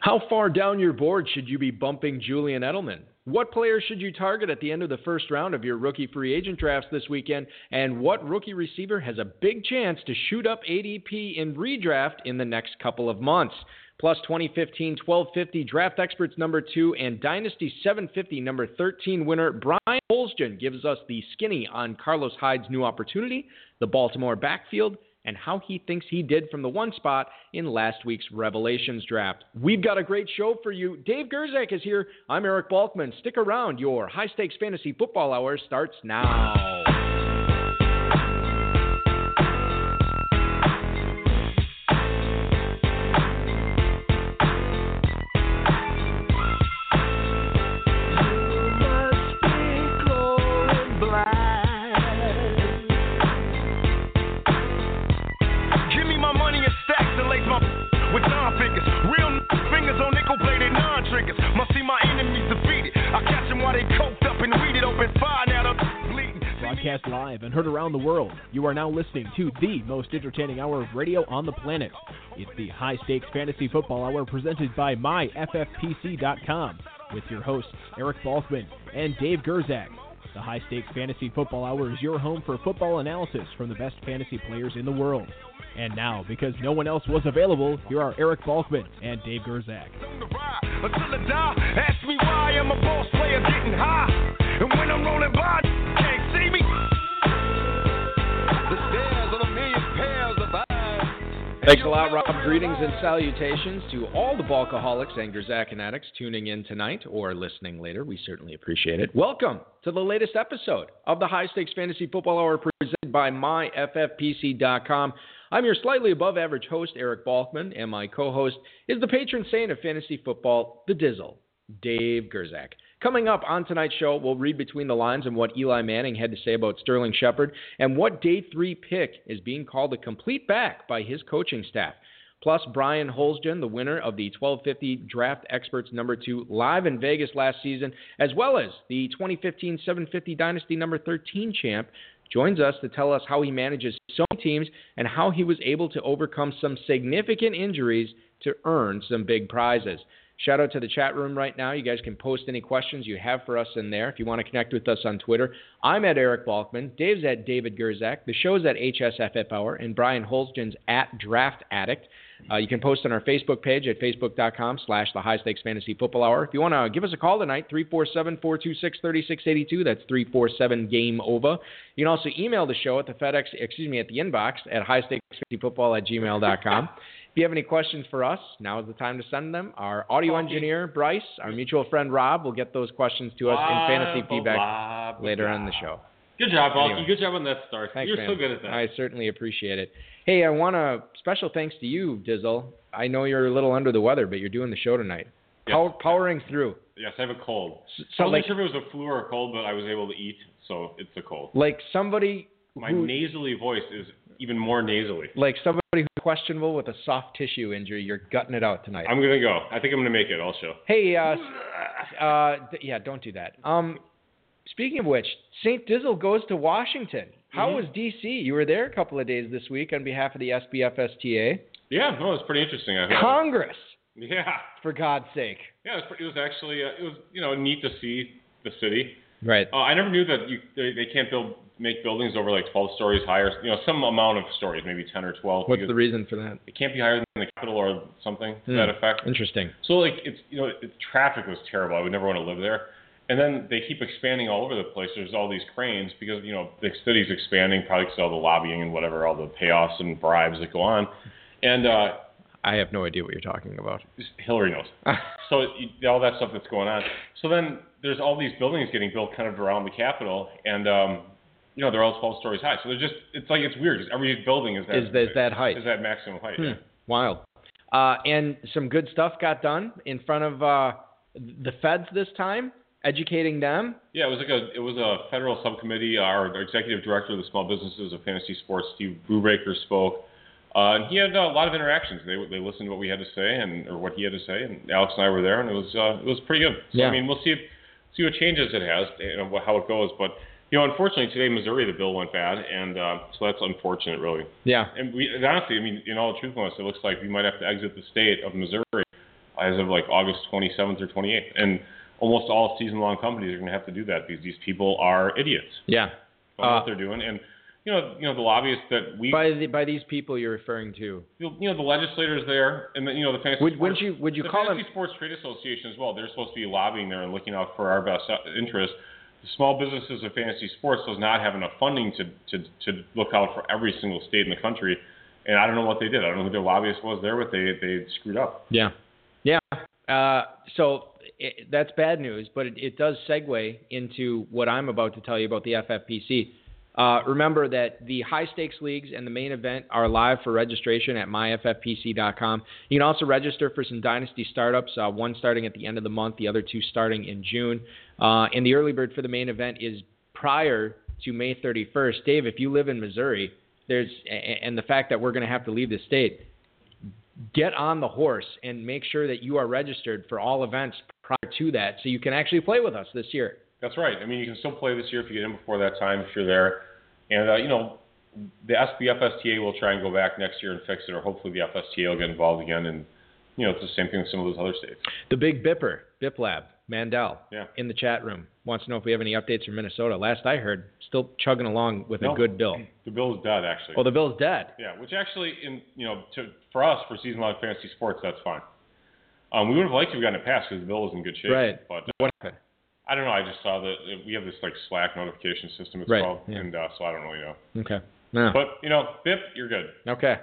How far down your board should you be bumping Julian Edelman? What players should you target at the end of the first round of your rookie free agent drafts this weekend? And what rookie receiver has a big chance to shoot up ADP in redraft in the next couple of months? Plus 2015 1250 Draft Experts number 2 and Dynasty 750 number 13 winner Bryan Holzgen gives us the skinny on Carlos Hyde's new opportunity, the Baltimore backfield, and how he thinks he did from the one spot in last week's Revelations draft. We've got a great show for you. Dave Gerczak is here. I'm Eric Balkman. Stick around. Your high stakes fantasy football hour starts now. Around the world. You are now listening to the most entertaining hour of radio on the planet. It's the High Stakes Fantasy Football Hour presented by MyFFPC.com with your hosts Eric Balkman and Dave Gerczak. The High Stakes Fantasy Football Hour is your home for football analysis from the best fantasy players in the world. And now, because no one else was available, here are Eric Balkman and Dave Gerczak. Ask me why I'm a boss player getting high. And when I'm rolling by, Thanks a lot, Rob. Greetings and salutations to all the Balkaholics and Gerczak addicts tuning in tonight or listening later. We certainly appreciate it. Welcome to the latest episode of the High Stakes Fantasy Football Hour presented by MyFFPC.com. I'm your slightly above average host, Eric Balkman, and my co host is the patron saint of fantasy football, the Dizzle, Dave Gerczak. Coming up on tonight's show, we'll read between the lines on what Eli Manning had to say about Sterling Shepard and what day three pick is being called a complete back by his coaching staff. Plus, Bryan Holzgen, the winner of the 1250 Draft Experts number two live in Vegas last season, as well as the 2015 750 Dynasty number 13 champ, joins us to tell us how he manages so many teams and how he was able to overcome some significant injuries to earn some big prizes. Shout out to the chat room right now. You guys can post any questions you have for us in there if you want to connect with us on Twitter. I'm at Eric Balkman. Dave's at David Gerczak. The show's at HSFF Hour. And Bryan Holzgen's at Draft Addict. Uh, you can post on our Facebook page at facebook.com slash the high stakes fantasy football hour. If you want to give us a call tonight, 347 426 3682. That's 347 game over. You can also email the show at the FedEx, excuse me, at the inbox at high stakes football at gmail.com. If you have any questions for us, now is the time to send them. Our audio engineer, Bryce, our mutual friend, Rob, will get those questions to us in fantasy feedback later on the show. Good job, Balky. Anyway. Good job on that start. Thanks, You're man. so good at that. I certainly appreciate it. Hey, I want a special thanks to you, Dizzle. I know you're a little under the weather, but you're doing the show tonight. Yes. Power, powering through. Yes, I have a cold. So I wasn't like, sure if it was a flu or a cold, but I was able to eat, so it's a cold. Like somebody My who, nasally voice is even more nasally. like somebody who's questionable with a soft tissue injury. You're gutting it out tonight. I'm gonna go. I think I'm gonna make it. I'll show. Hey, uh, uh, th- yeah, don't do that. Um, speaking of which, St. Dizzle goes to Washington. How Mhm. was DC? You were there a couple of days this week on behalf of the SBFSTA. Yeah, no, it was pretty interesting. I Congress, yeah, for God's sake. yeah, it was, pretty, it was actually uh, it was you know neat to see the city. Right. Uh, I never knew that you they, they can't build make buildings over like 12 stories higher. You know, some amount of stories, maybe 10 or 12. What's the reason for that? It can't be higher than the Capitol or something to Hmm. that effect. Interesting. So like it's you know it, traffic was terrible. I would never want to live there. And then they keep expanding all over the place. There's all these cranes because you know the city's expanding, probably because of all the lobbying and whatever, all the payoffs and bribes that go on. And uh, I have no idea what you're talking about. Hillary knows. so all that stuff that's going on. So then there's all these buildings getting built kind of around the Capitol, and um, you know they're all 12 stories high. So they're just it's like it's weird because every building is that Is that, that height? is that maximum height. Hmm. Yeah. Wild. Uh, and some good stuff got done in front of uh, the feds this time, educating them. Yeah, it was like a it was a federal subcommittee. Our executive director of the Small Businesses of Fantasy Sports, Steve Brubaker, spoke. Uh, and he had uh, a lot of interactions. They they listened to what we had to say and or what he had to say, and Alex and I were there, and it was uh, it was pretty good. So Yeah. I mean, we'll see see what changes it has and how it goes. But you know, unfortunately today Missouri the bill went bad, and uh, so that's unfortunate, really. Yeah. And we and honestly, I mean, in all truthfulness, it looks like we might have to exit the state of Missouri as of like August 27th or 28th. And almost all season-long companies are going to have to do that because these people are idiots. Yeah. Don't what they're doing. And you know, you know the lobbyists that we By the, by these people you're referring to. you know the legislators there, and then you know the fantasy Would, sports, wouldn't you would you the call them fantasy sports trade association as well. They're supposed to be lobbying there and looking out for our best interest. Small businesses of fantasy sports does not have enough funding to to to look out for every single state in the country. And I don't know what they did. I don't know who their lobbyist was there, but they they screwed up. Yeah, yeah. Uh, so it, that's bad news, but it, it does segue into what I'm about to tell you about the FFPC. Uh, remember that the high stakes leagues and the main event are live for registration at myffpc.com. You can also register for some dynasty startups, uh, one starting at the end of the month, the other two starting in June. Uh, and the early bird for the main event is prior to May 31st. Dave, if you live in Missouri, there's and the fact that we're going to have to leave the state, get on the horse and make sure that you are registered for all events prior to that, so you can actually play with us this year. That's right. I mean, you can still play this year if you get in before that time, if you're there. And, uh, you know, the SBFSTA will try and go back next year and fix it, or hopefully the FSTA will get involved again. And, you know, it's the same thing with some of those other states. The big Bipper, Bip Lab, Mandel, Yeah. in the chat room, wants to know if we have any updates from Minnesota. Last I heard, still chugging along with No. a good bill. The bill is dead, actually. Oh, the bill is dead. Yeah, which actually, in you know, to, for us for season-long fantasy sports, that's fine. Um, we would have liked to have gotten it passed because the bill was in good shape. Right. But uh, What happened? I don't know. I just saw that we have this like Slack notification system. It's Right, called, yeah. and uh, so I don't really know. Okay. No. But you know, Bip, you're good. okay.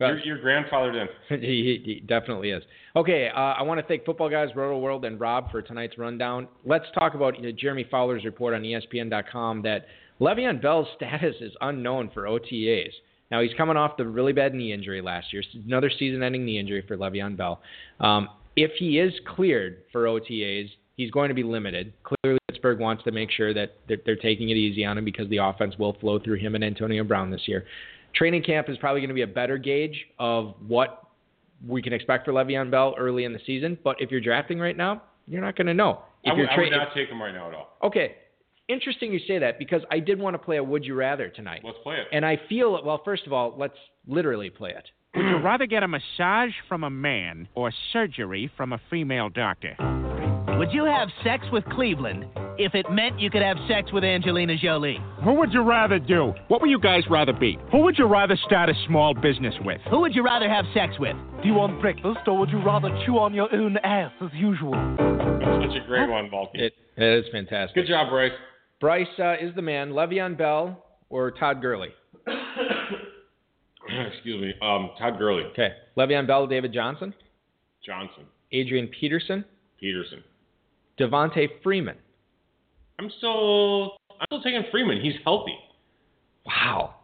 You're, you're grandfathered in. he, he definitely is. Okay, uh, I want to thank Football Guys, Roto World, and Rob for tonight's rundown. Let's talk about you know, Jeremy Fowler's report on ESPN.com that Le'Veon Bell's status is unknown for OTAs. Now he's coming off the really bad knee injury last year, another season-ending knee injury for Le'Veon Bell. Um, if he is cleared for OTAs, he's going to be limited. Clearly, Pittsburgh wants to make sure that they're, they're taking it easy on him because the offense will flow through him and Antonio Brown this year. Training camp is probably going to be a better gauge of what we can expect for Le'Veon Bell early in the season. But if you're drafting right now, you're not going to know. I If would, you're I would not take him right now at all. okay, interesting you say that because I did want to play a Would You Rather tonight, Let's play it. and I feel well. First of all, let's literally play it. Would you rather get a massage from a man or surgery from a female doctor? Would you have sex with Cleveland if it meant you could have sex with Angelina Jolie? Who would you rather do? What would you guys rather be? Who would you rather start a small business with? Who would you rather have sex with? Do you want breakfast or would you rather chew on your own ass as usual? That's such a great one, Balky. It, it is fantastic. Good job, Bryce. Bryce uh, is the man. Le'Veon Bell or Todd Gurley? Excuse me. Um, Todd Gurley, Okay, Le'Veon Bell, David Johnson, Johnson, Adrian Peterson, Peterson. Devonta Freeman. I'm still, I'm still taking Freeman. He's healthy. Wow,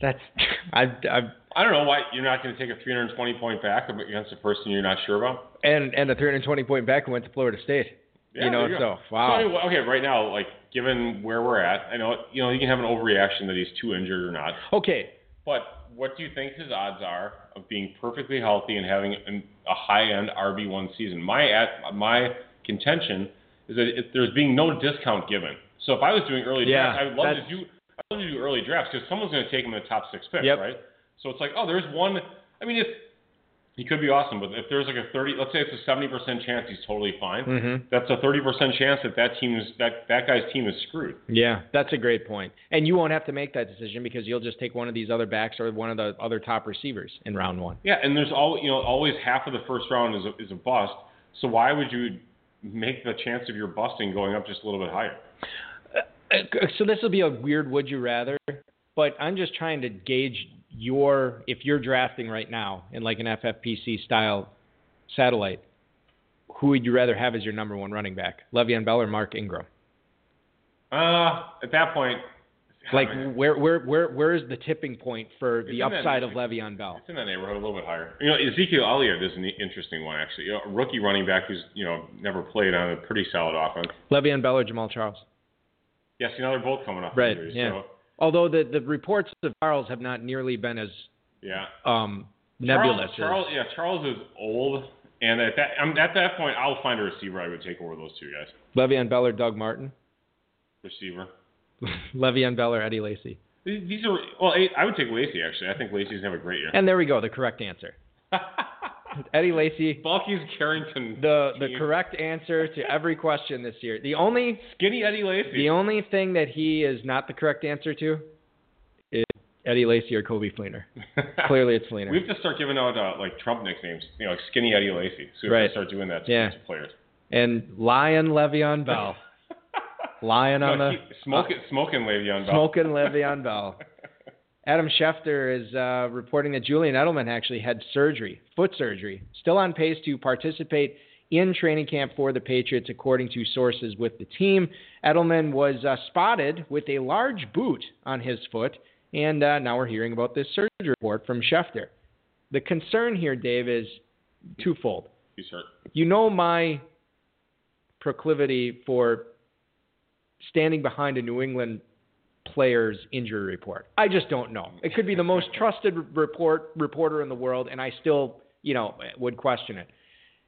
that's I, I I don't know why you're not going to take a 320 point back against a person you're not sure about. and and a 320 point back who went to Florida State. Yeah, you know, there so wow. So anyway, okay, right now, like given where we're at, I know you know you can have an overreaction that he's too injured or not. Okay, But what do you think his odds are of being perfectly healthy and having an, a high-end RB1 season? My at my contention is that it, there's being no discount given. So if I was doing early Yeah, drafts, I would love to do I'd love to do early drafts because someone's going to take him in the top six picks, Yep. right? So it's like, oh, there's one. I mean, if he could be awesome, but if there's like a 30, let's say it's a 70% chance he's totally fine. Mhm. That's a 30% chance that that team is that that guy's team is screwed. yeah, that's a great point. And you won't have to make that decision because you'll just take one of these other backs or one of the other top receivers in round one. Yeah, and there's all you know, always half of the first round is a, is a bust. So why would you make the chance of your busting going up just a little bit higher? Uh, So this will be a weird would you rather, but I'm just trying to gauge your if you're drafting right now in like an FFPC style satellite, who would you rather have as your number one running back, Le'Veon Bell or Mark Ingram? Uh, at that point, Like where where where where is the tipping point for the in that upside of. Le'Veon Bell? it's in that neighborhood a little bit higher. You know, Ezekiel Elliott is an interesting one actually. You know, a rookie running back who's you know never played on a pretty solid offense. Le'Veon Bell or Jamaal Charles? Yes, you know they're both coming off Right, injuries. yeah. So, Although the the reports of Charles have not nearly been as yeah. um nebulous. Charles, Charles, yeah, Charles is old, and at that I'm, at that point, I'll find a receiver I would take over those two guys. Le'Veon Bell or Doug Martin? Receiver. Le'Veon Bell or Eddie Lacy? These are well. I would take Lacy actually. I think Lacy's gonna have a great year. And there we go, the correct answer. Eddie Lacy, Bulky's Carrington. the the correct answer to every question this year. The only Skinny Eddie Lacy. the only thing that he is not the correct answer to is Eddie Lacy or Coby Fleener. Clearly, it's Fleener. We have to start giving out uh, like Trump nicknames, you know, like Skinny Eddie Lacy. So we have Right. to start doing that to, Yeah. players. and Lion Le'Veon Bell, On No, the he- smoking, smoking Le'Veon Bell. smoking Le'Veon Bell. Adam Schefter is uh, reporting that Julian Edelman actually had surgery, foot surgery, still on pace to participate in training camp for the Patriots, according to sources with the team. Edelman was uh, spotted with a large boot on his foot, and uh, now we're hearing about this surgery report from Schefter. The concern here, Dave, is twofold. He's hurt. You know my proclivity for standing behind a New England player's injury report. I just don't know. It could be the most trusted report reporter in the world, and I still, you know, would question it.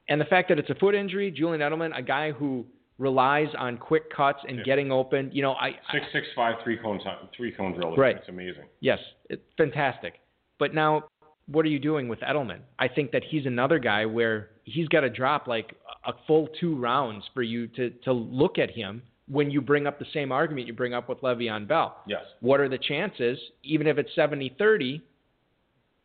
And the fact that it's a foot injury, Julian Edelman, a guy who relies on quick cuts and Yeah. getting open, you know, I, Six six five three cone three cone drill. Right. It's amazing. Yes, it's fantastic. But now, what are you doing with Edelman? I think that he's another guy where he's got to drop like a full two rounds for you to to look at him when you bring up the same argument you bring up with Le'Veon Bell. Yes. What are the chances, even if it's 70-30?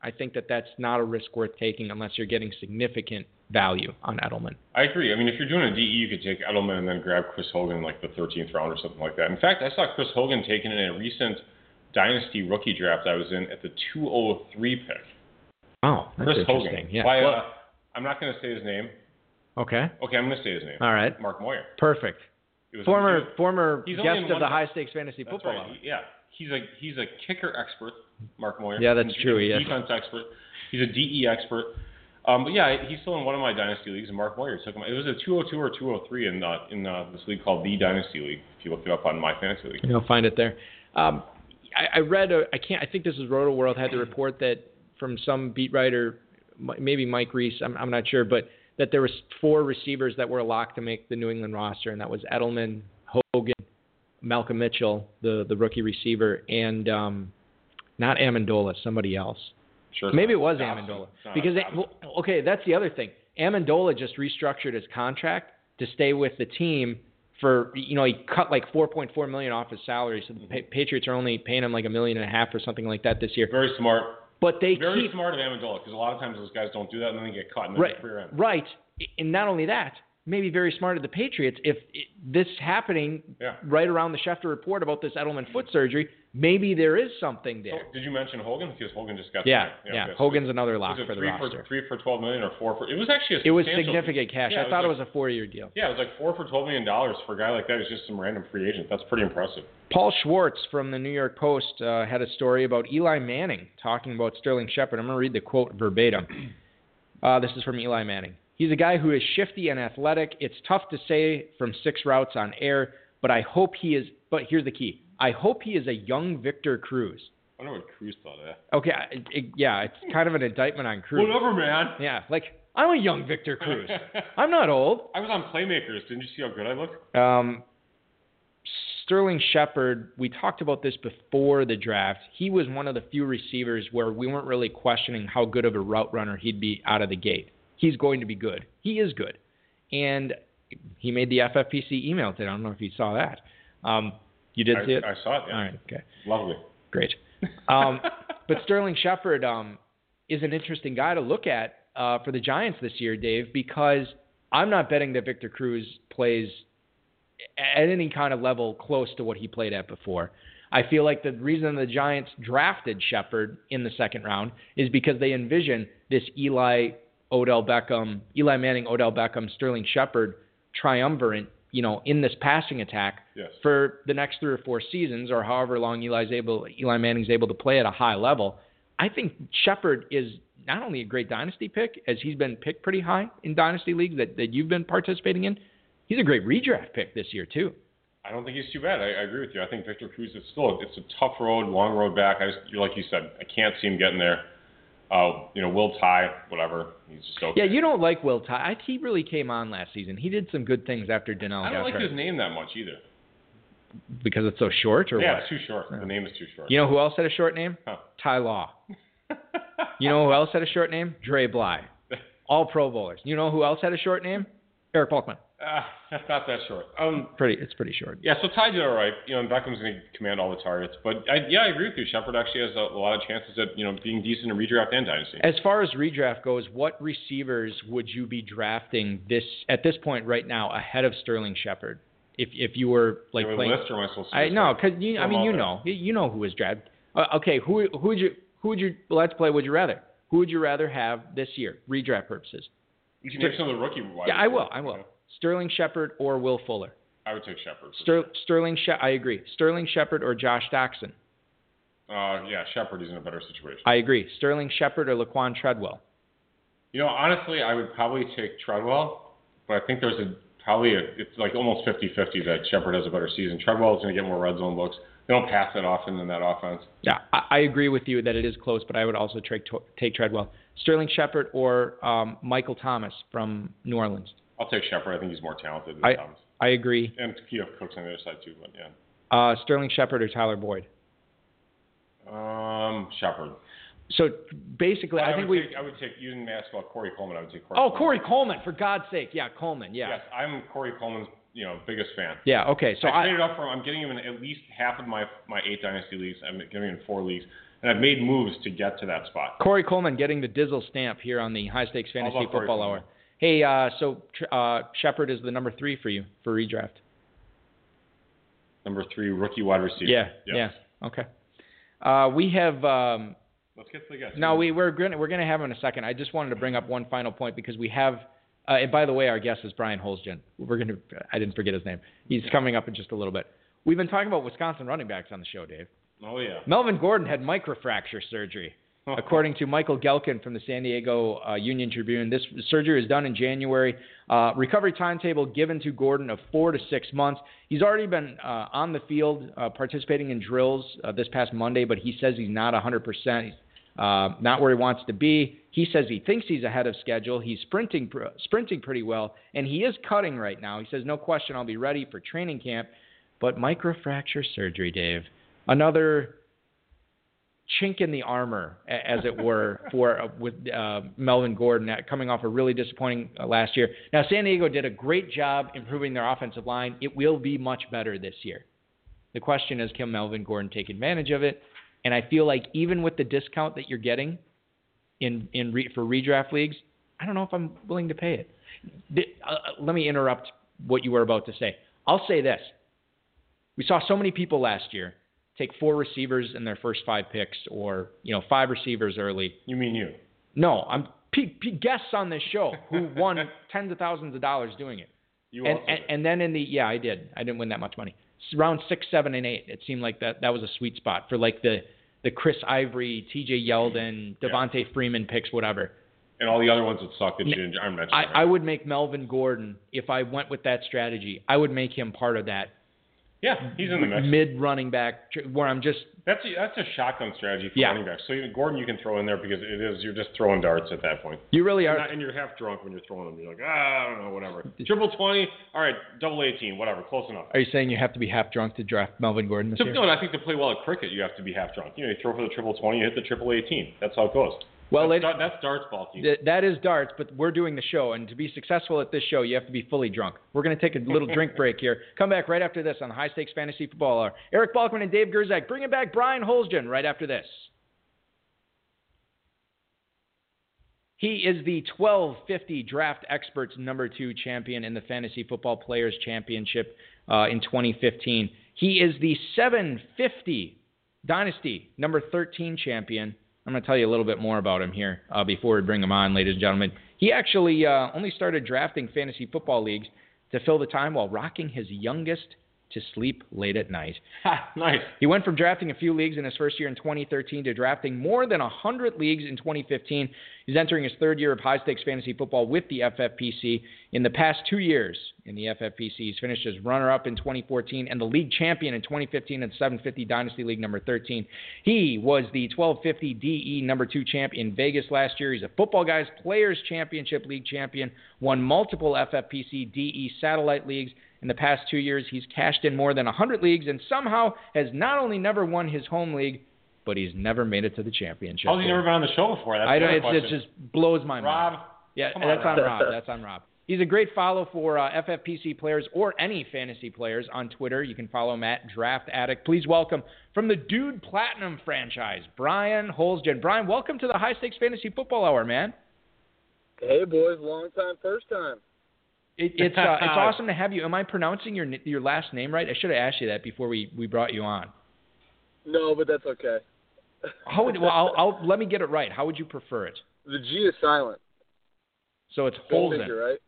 I think that that's not a risk worth taking unless you're getting significant value on Edelman. I agree. I mean, if you're doing a DE, you could take Edelman and then grab Chris Hogan in like the 13th round or something like that. In fact, I saw Chris Hogan taken in a recent Dynasty rookie draft I was in at the 203 pick. Oh, that's Chris. Hogan. Yeah. By, Well, uh, I'm not going to say his name. okay. Okay, I'm going to say his name. All right. Mark Moyer. Perfect. Former former He's guest of the High Stakes Fantasy That's Football right. Yeah, he's a he's a kicker expert, Mark Moyer. Yeah, that's He's true, a he is. Defense expert. He's a DE expert. Um, but yeah, he's still in one of my dynasty leagues, and Mark Moyer took him. It was a 202 or 203 in uh, in uh, this league called the Dynasty League. If you look it up on my fantasy league. You'll find it there. Um, I, I read. A, I can't. I think this is Roto World had the report that from some beat writer, maybe Mike Reiss. I'm, I'm not sure, but that there was four receivers that were locked to make the New England roster, and that was Edelman, Hogan, Malcolm Mitchell, the the rookie receiver, and um, not Amendola, somebody else. Sure. Maybe it was Dobson. Amendola. Because Dobson. well, okay, that's the other thing. Amendola just restructured his contract to stay with the team for you know he cut like 4.4 million off his salary, so the pa- Patriots are only paying him like a million and a half or something like that this year. very smart. But they Very keep smart of Amendola because a lot of times those guys don't do that and then they get caught and then right, career ends. right, and not only that, maybe very smart of the Patriots if it, this happening Yeah. right around the Schefter report about this Edelman foot surgery, maybe there is something So, there. did you mention Hogan? Because Hogan just got Yeah, yeah. so Hogan's another was lock it for the three roster. For, three for 12 million or four for? It was actually a It was significant cash. Yeah, I thought like, it was a four-year deal. Yeah, it was like four for 12 million dollars for a guy like that. He's just some random free agent. That's pretty impressive. Paul Schwartz from the New York Post uh, had a story about Eli Manning talking about Sterling Shepard. I'm going to read the quote verbatim. Uh, this is from Eli Manning. He's a guy who is shifty and athletic. It's tough to say from six routes on air, but I hope he is. But here's the key: I hope he is a young Victor Cruz. I don't know what Cruz thought of that. Okay, it, it, yeah, it's kind of an indictment on Cruz. Whatever, man. Yeah, like I'm a young Victor Cruz. I'm not old. I was on Playmakers. Didn't you see how good I looked? Um, Sterling Shepard, we talked about this before the draft. He was one of the few receivers where we weren't really questioning how good of a route runner he'd be out of the gate. He's going to be good. He is good. And he made the FFPC email today. I don't know if you saw that. Um, you did I, see it? I saw it. Yeah. All right, okay. Lovely. Great. Um, but Sterling Shepard um, is an interesting guy to look at uh, for the Giants this year, Dave, because I'm not betting that Victor Cruz plays at any kind of level close to what he played at before. I feel like the reason the Giants drafted Shepard in the second round is because they envision this Eli Odell Beckham, Eli Manning, Odell Beckham, Sterling Shepard triumvirate, you know, in this passing attack Yes. for the next three or four seasons, or however long Eli's able, Eli Manning's able to play at a high level. I think Shepard is not only a great dynasty pick, as he's been picked pretty high in dynasty leagues that, that you've been participating in. He's a great redraft pick this year too. I don't think he's too bad. I, I agree with you. I think Victor Cruz is still it's a tough road, long road back. I just like you said, I can't see him getting there. Uh, you know, Will Tye, whatever. He's just okay. Yeah, you don't like Will Tye. I- He really came on last season. He did some good things after Donnell I don't like hurt his name that much either. because it's so short, or yeah, what? it's too short. The name is too short. You know who else had a short name? Huh. Ty Law. You know who else had a short name? Dre Bly. All Pro Bowlers. You know who else had a short name? Eric Balkman. Uh, that's not that short. Um, Pretty. It's pretty short. yeah, so Tye did all right. You know, and Beckham's going to command all the targets. But I, yeah, I agree with you. Shepard actually has a, a lot of chances at you know being decent in redraft and dynasty. As far as redraft goes, what receivers would you be drafting this at this point right now ahead of Sterling Shepard? If if you were like playing, list or am I supposed to I no, because you, I mean you there? know you- you know who was drafted. Uh, okay, who who would you who would you let's play? Would you rather? Who would you rather have this year, redraft purposes? You can name some of the rookie wide Yeah, I will. I will. you know. Sterling Shepard or Will Fuller? I would take Shepard. Ster- Sterling, she- I agree. Sterling Shepard or Josh Doctson? Uh, yeah, Shepard is in a better situation. I agree. Sterling Shepard or Laquan Treadwell? You know, honestly, I would probably take Treadwell, but I think there's a probably a, it's like almost 50-50 that Shepard has a better season. Treadwell is going to get more red zone looks. They don't pass that often in that offense. Yeah, I, I agree with you that it is close, but I would also take take Treadwell. Sterling Shepard or um, Michael Thomas from New Orleans? I'll take Shepard. I think he's more talented than I Thomas. I agree. And Keough Cook's on the other side too, but yeah. Uh, Sterling Shepard or Tyler Boyd? Um, Shepard. So basically, I, I, think we. take, I would take. You didn't ask about Corey Coleman. I would take Corey. Oh, Coleman. Corey Coleman, for God's sake! Yeah, Coleman. Yeah. Yes, I'm Corey Coleman's you know biggest fan. Yeah. Okay. So I I, traded up for him. I'm getting him in at least half of my my eight dynasty leagues. I'm getting him in four leagues, and I've made moves to get to that spot. Corey Coleman getting the Dizzle stamp here on the High Stakes Fantasy Football? Hour. Hey, uh, so uh, Shepard is the number three for you for redraft. Number three, rookie wide receiver. Yeah. Yes. Yeah. Okay. Uh, we have. Um, Let's get to the guys. no, we we're gonna we're gonna have him in a second. I just wanted to bring up one final point because we have. Uh, and by the way, our guest is Bryan Holzgen. We're gonna. I didn't forget his name. He's coming up in just a little bit. We've been talking about Wisconsin running backs on the show, Dave. Oh yeah. Melvin Gordon had microfracture surgery. According to Michael Gehlken from the San Diego uh, Union Tribune, this surgery is done in January. Uh, recovery timetable given to Gordon of four to six months. He's already been uh, on the field uh, participating in drills uh, this past Monday, but he says he's not 100%. He's uh, not where he wants to be. He says he thinks he's ahead of schedule. He's sprinting pr- sprinting pretty well, and he is cutting right now. He says, no question, I'll be ready for training camp. But microfracture surgery, Dave, another chink in the armor, as it were, for uh, with uh, Melvin Gordon uh, coming off a really disappointing uh, last year. Now, San Diego did a great job improving their offensive line. It will be much better this year. The question is, can Melvin Gordon take advantage of it? And I feel like even with the discount that you're getting in in re, for redraft leagues, I don't know if I'm willing to pay it. Uh, uh, let me interrupt what you were about to say. I'll say this: we saw so many people last year take four receivers in their first five picks, or you know five receivers early. You mean you? No, I'm p- p- guests on this show who won tens of thousands of dollars doing it. You And, also and, and then in the yeah, I did. I didn't win that much money. Round six, seven, and eight, it seemed like that that was a sweet spot for like the the Chris Ivory, T.J. Yeldon, Yeah. Devonta Freeman picks, whatever. and all the other ones that suck that you didn't aren't mentioned. I? I would make Melvin Gordon if I went with that strategy. I would make him part of that yeah, he's in the mix. mid running back where I'm just That's a, that's a shotgun strategy for Yeah. running backs. So even Gordon you can throw in there because it is you're just throwing darts at that point. you really You're are. not- and you're half drunk when you're throwing them. You're like, ah, I don't know, whatever. Triple twenty, all right, double eighteen, whatever, close enough. Are you saying you have to be half drunk to draft Melvin Gordon this To, year? no, I think to play well at cricket, you have to be half drunk. You know, you throw for the triple twenty, you hit the triple eighteen. That's how it goes. Well, that's, it- that's darts ball team. Th- that is darts, but we're doing the show, and to be successful at this show, you have to be fully drunk. We're going to take a little drink break here. Come back right after this on the High Stakes Fantasy Football Hour. Eric Balkman and Dave Gerczak bringing back Bryan Holzgen right after this. He is the 1250 Draft Experts number two champion in the Fantasy Football Players Championship uh, in 2015. He is the 750 Dynasty number 13 champion. I'm going to tell you a little bit more about him here uh, before we bring him on, ladies and gentlemen. He actually uh, only started drafting fantasy football leagues to fill the time while rocking his youngest to sleep late at night. Ha, nice. He went from drafting a few leagues in his first year in 2013 to drafting more than 100 leagues in 2015. He's entering his third year of high stakes fantasy football with the FFPC. In the past two years in the FFPC, he's finished as runner up in 2014 and the league champion in 2015 in 750 Dynasty League number 13. He was the 1250 DE number two champ in Vegas last year. He's a Football Guys Players Championship League champion, won multiple FFPC DE satellite leagues. In the past two years, he's cashed in more than 100 leagues and somehow has not only never won his home league, but he's never made it to the championship. How's he never been on the show before? That's I don't. It's, it just blows my mind. Rob, Yeah, Come that's on, on Rob. That's on Rob. He's a great follow for uh, FFPC players or any fantasy players on Twitter. You can follow him at Draft Addict. Please welcome from the Dude Platinum franchise, Bryan Holzgen. Bryan, welcome to the High Stakes Fantasy Football Hour, man. Hey boys, long time, first time. It, it's uh, it's awesome to have you. Am I pronouncing your your last name right? I should have asked you that before we, we brought you on. No, but that's okay. How would well? I'll, I'll let me get it right. How would you prefer it? The G is silent. So it's Go Holzen. figure, right?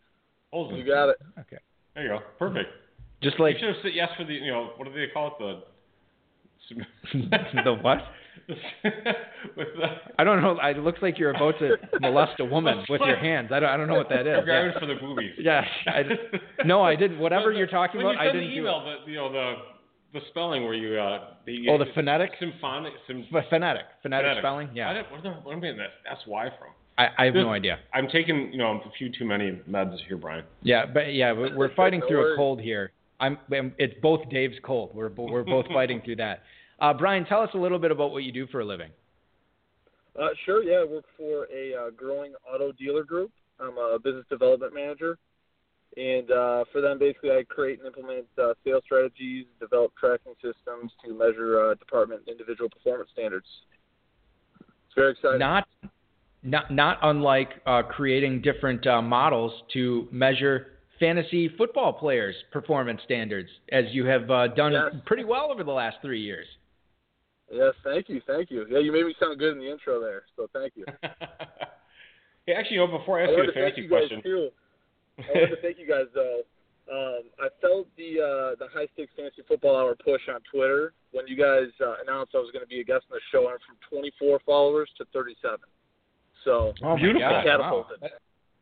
Olsen. You got it. Okay. There you go. Perfect. Just like you should have said yes for the, you know, what do they call it? The. the what? with the, I don't know. It looks like you're about to molest a woman with your hands. I don't. I don't know what that is. Regarding Yeah. for the boobies. Yeah, I did- no, I didn't. Whatever you're talking about, you I didn't the do email, the, you know, the the spelling where you uh, the, Oh, the phonetic? symphonic, sim, Ph- Phonetic, phonetic, phonetic. spelling. I Yeah, don't, what, the, what am I getting that that's why from? I, I have no idea. I'm taking, you know, a few too many meds here, Bryan. Yeah, but yeah, we're we're fighting through a cold here. I'm. I'm- It's both Dave's cold. We're bo- we're both fighting through that. Uh, Bryan, tell us a little bit about what you do for a living. Uh, sure, yeah. I work for a uh, growing auto dealer group. I'm a business development manager. And uh, for them, basically, I create and implement uh, sales strategies, develop tracking systems to measure uh, department and individual performance standards. It's very exciting. Not, not, not unlike uh, creating different uh, models to measure fantasy football players' performance standards, as you have uh, done Yes. pretty well over the last three years. Yes, thank you, thank you. Yeah, you made me sound good in the intro there, so thank you. hey, actually, you know, before I ask I you wanted a thank fantasy you question, too. I wanted to thank you guys though. Um, I felt the uh, the high stakes fantasy football hour push on Twitter when you guys uh, announced I was going to be a guest on the show. I'm from 24 followers to 37. So Oh Beautiful. my God! Wow. That-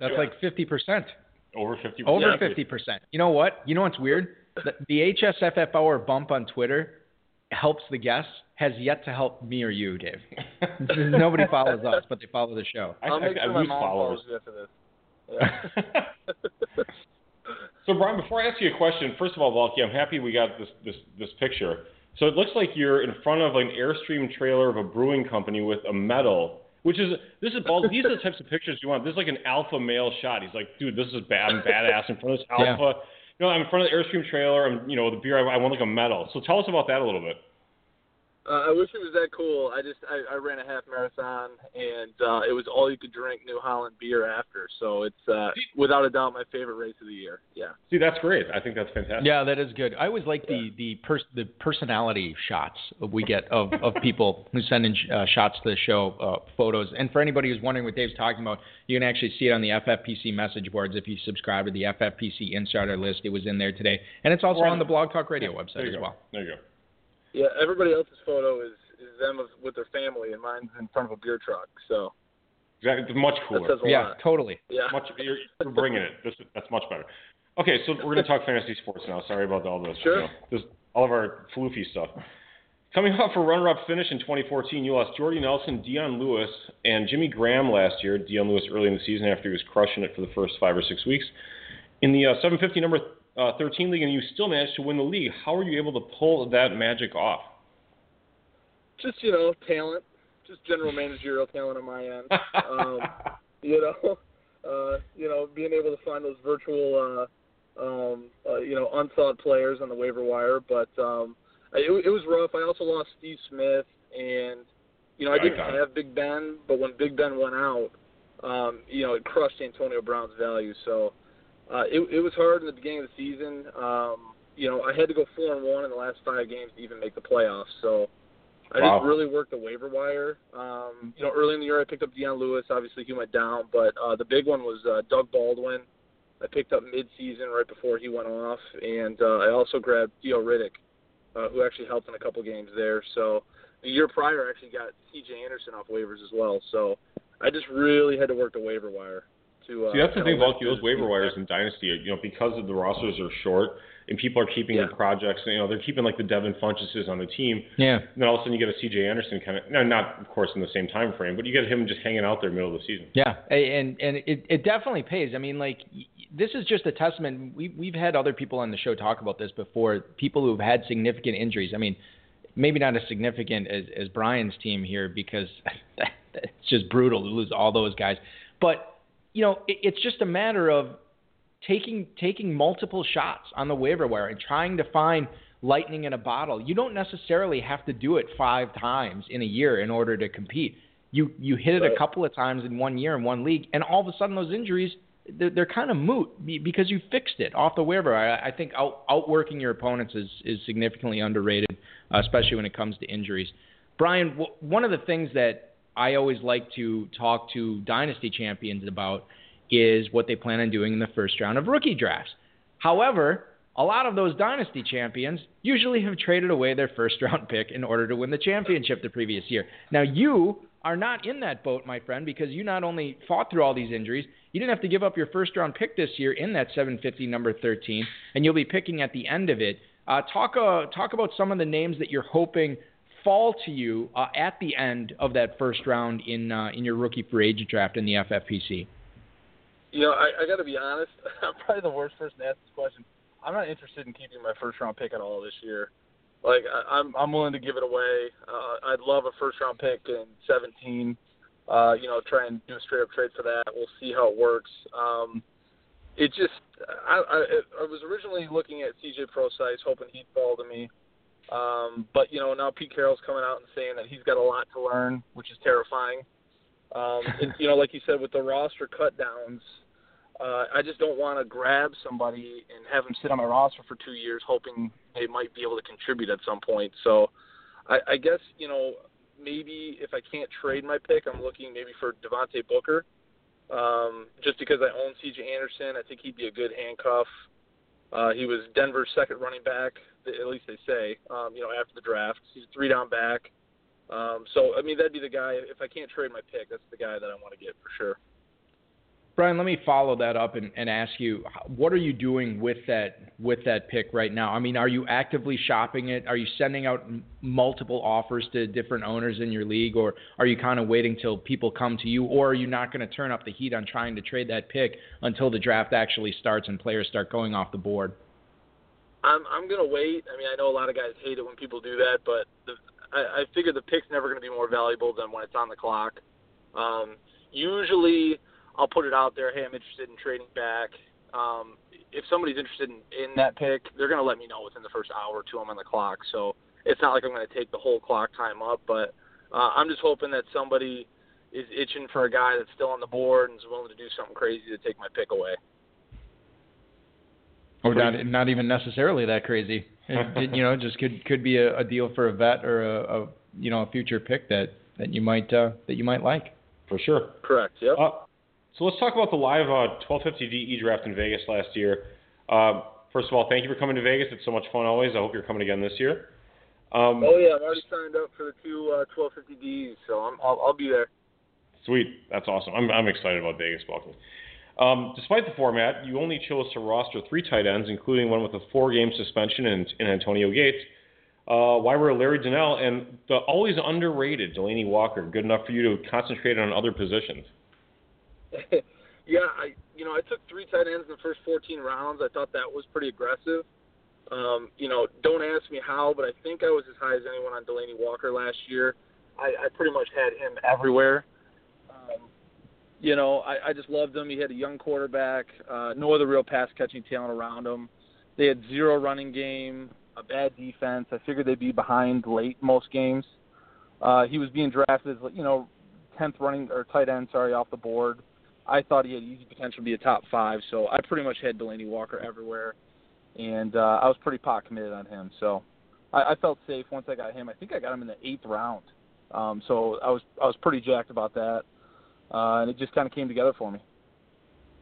That's Yeah. like fifty percent. over 50. Over fifty percent. You know what? You know what's weird? The, the HSFF hour bump on Twitter helps the guests. Has yet to help me or you, Dave. Nobody follows us, but they follow the show. I, I'll I, make I sure my mom followers. follows you after this. Yeah. so, Bryan, before I ask you a question, first of all, Balky, I'm happy we got this, this, this picture. So it looks like you're in front of an Airstream trailer of a brewing company with a medal, which is this is all, these are the types of pictures you want. This is like an alpha male shot. He's like, dude, this is bad. I'm badass in front of this Yeah. You know, I'm in front of the Airstream trailer. I'm, you know, the beer. I, I want like a medal. So tell us about that a little bit. Uh, I wish it was that cool. I just I, I ran a half marathon and uh, it was all you could drink New Holland beer after. So it's uh, without a doubt my favorite race of the year. Yeah. See, that's great. I think that's fantastic. Yeah, that is good. I always like the the pers- the personality shots we get of, of people who send in uh, shots to the show, uh, photos. And for anybody who's wondering what Dave's talking about, you can actually see it on the FFPC message boards if you subscribe to the FFPC Insider list. It was in there today, and it's also Or on- on the Blog Talk Radio There website as go. well. There you go. Yeah. Everybody else's photo is is them of, with their family, and mine's in front of a beer truck. So Exactly. It's much that cooler. says a Yeah, lot. totally. Yeah. Much, you're, you're bringing it. This, that's much better. Okay, so we're going to talk fantasy sports now. Sorry about all this. Sure. You know, this all of our floofy stuff. Coming off a runner-up finish in 2014, you lost Jordy Nelson, Dion Lewis, and Jimmy Graham last year. Dion Lewis early in the season after he was crushing it for the first five or six weeks. In the uh, 750 number uh, 13 league, and you still managed to win the league. How were you able to pull that magic off? Just you know talent, just general managerial talent on my end. Um, you know, uh, you know, being able to find those virtual, uh, um, uh, you know, unsought players on the waiver wire. But um, it, it was rough. I also lost Steve Smith, and you know, I didn't on. have Big Ben, but when Big Ben went out, um, you know, it crushed Antonio Brown's value. So uh, it, it was hard in the beginning of the season. Um, you know, I had to go four and one in the last five games to even make the playoffs. So. I Wow. just really worked the waiver wire. Um, you know, early in the year I picked up Dion Lewis. Obviously he went down, but uh, the big one was uh, Doug Baldwin. I picked up mid-season right before he went off, and uh, I also grabbed Theo Riddick, uh, who actually helped in a couple games there. So the year prior I actually got C.J. Anderson off waivers as well. So I just really had to work the waiver wire. To, uh, See, that's the thing about those waiver wires in Dynasty. You know, because of the rosters are short and people are keeping Yeah. the projects. You know, they're keeping like the Devin Funchesses on the team. Yeah. And then all of a sudden you get a C.J. Anderson kind of, no, not of course in the same time frame, but you get him just hanging out there middle of the season. Yeah, and and it, it definitely pays. I mean, like this is just a testament. We we've had other people on the show talk about this before. People who've had significant injuries. I mean, maybe not as significant as as Bryan's team here because it's just brutal to lose all those guys. But you know, it, it's just a matter of taking taking multiple shots on the waiver wire and trying to find lightning in a bottle. You don't necessarily have to do it five times in a year in order to compete. You you hit it Right. a couple of times in one year in one league, and all of a sudden those injuries they're, they're kind of moot because you fixed it off the waiver. I, I think out, outworking your opponents is is significantly underrated, uh, especially when it comes to injuries. Bryan, w- one of the things that I always like to talk to dynasty champions about is what they plan on doing in the first round of rookie drafts. However, a lot of those dynasty champions usually have traded away their first round pick in order to win the championship the previous year. Now, you are not in that boat, my friend, because you not only fought through all these injuries, you didn't have to give up your first round pick this year in that 750 number 13, and you'll be picking at the end of it. Uh, talk uh, talk about some of the names that you're hoping fall to you uh, at the end of that first round in uh, in your rookie free agent draft in the FFPC. You know, I, I got to be honest. I'm probably the worst person to ask this question. I'm not interested in keeping my first round pick at all this year. Like I, I'm, I'm willing to give it away. Uh, I'd love a first round pick in 17. Uh, you know, try and do a straight up trade for that. We'll see how it works. Um, it just, I, I, I was originally looking at CJ Prosise, hoping he'd fall to me. Um, but you know, now Pete Carroll's coming out and saying that he's got a lot to learn, which is terrifying. Um, and, you know, like you said, with the roster cut downs, uh, I just don't want to grab somebody and have them sit on my roster for two years, hoping they might be able to contribute at some point. So, I, I guess you know maybe if I can't trade my pick, I'm looking maybe for Devontae Booker, um, just because I own C.J. Anderson. I think he'd be a good handcuff. Uh, he was Denver's second running back, at least they say. Um, you know, after the draft, he's a three down back. Um, so I mean, that'd be the guy. If I can't trade my pick, that's the guy that I want to get for sure. Bryan, let me follow that up and, and ask you, what are you doing with that with that pick right now? I mean, are you actively shopping it? Are you sending out multiple offers to different owners in your league, or are you kind of waiting till people come to you, or are you not going to turn up the heat on trying to trade that pick until the draft actually starts and players start going off the board? I'm I'm gonna wait. I mean, I know a lot of guys hate it when people do that, but the, I, I figure the pick's never gonna be more valuable than when it's on the clock. Um, usually, I'll put it out there. Hey, I'm interested in trading back. Um, if somebody's interested in, in that pick, they're gonna let me know within the first hour or two. I'm on the clock, so it's not like I'm gonna take the whole clock time up. But uh, I'm just hoping that somebody is itching for a guy that's still on the board and is willing to do something crazy to take my pick away. Or not not even necessarily that crazy. It, it, you know, just could could be a, a deal for a vet or a, a you know a future pick that that you might uh, that you might like. For sure. Correct. Yep. Uh, so let's talk about the live uh, 1250 DE draft in Vegas last year. Um, first of all, thank you for coming to Vegas. It's so much fun always. I hope you're coming again this year. Um, Oh yeah, I'm already signed up for the two uh, 1250Ds, so I'm, I'll, I'll be there. Sweet. That's awesome. I'm, I'm excited about Vegas Balkan. Um, despite the format, you only chose to roster three tight ends, including one with a four-game suspension in, in Antonio Gates. Uh, why were Larry Donnell and the always underrated Delanie Walker good enough for you to concentrate on other positions? yeah, I you know I took three tight ends in the first 14 rounds. I thought that was pretty aggressive. Um, you know, don't ask me how, but I think I was as high as anyone on Delanie Walker last year. I, I pretty much had him everywhere. You know, I, I just loved him. He had a young quarterback, uh, no other real pass catching talent around him. They had zero running game, a bad defense. I figured they'd be behind late most games. Uh, he was being drafted as you know, tenth running or tight end, sorry, off the board. I thought he had easy potential to be a top five, so I pretty much had Delanie Walker everywhere, and uh, I was pretty pot committed on him. So I, I felt safe once I got him. I think I got him in the eighth round, um, so I was I was pretty jacked about that, uh, and it just kind of came together for me.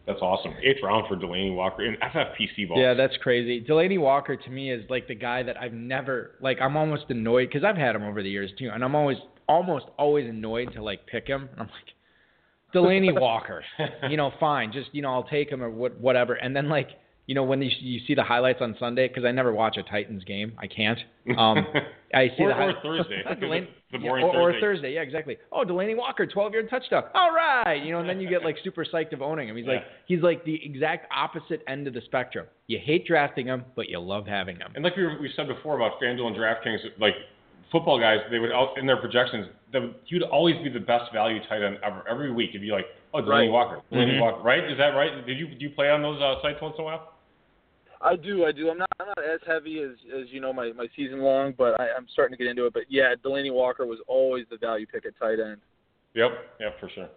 That's awesome. Eighth round for Delanie Walker in FFPC ball. Yeah, that's crazy. Delanie Walker to me is like the guy that I've never like. I'm almost annoyed because I've had him over the years too, and I'm always almost always annoyed to like pick him. And I'm like, Delanie Walker, you know, fine, just you know, I'll take him or what, whatever. And then like, you know, when you, you see the highlights on Sunday, because I never watch a Titans game, I can't. Um, I see or, the or Thursday. Delanie, the boring or, or Thursday. Thursday, yeah, exactly. Oh, Delanie Walker, 12-yard touchdown. All right, you know, and then you get like super psyched of owning him. He's like, he's like the exact opposite end of the spectrum. You hate drafting him, but you love having him. And like we, we said before about FanDuel and DraftKings, like football guys, they would out in their projections, the, he would always be the best value tight end ever. Every week, it'd be like, oh, Delanie Right. Walker, Delanie Mhm. Walker, right? Is that right? Did you do you play on those uh, sites once in a while? I do, I do. I'm not, I'm not as heavy as, as you know my, my season long, but I, I'm starting to get into it. But yeah, Delanie Walker was always the value pick at tight end. Yep, yep, for sure.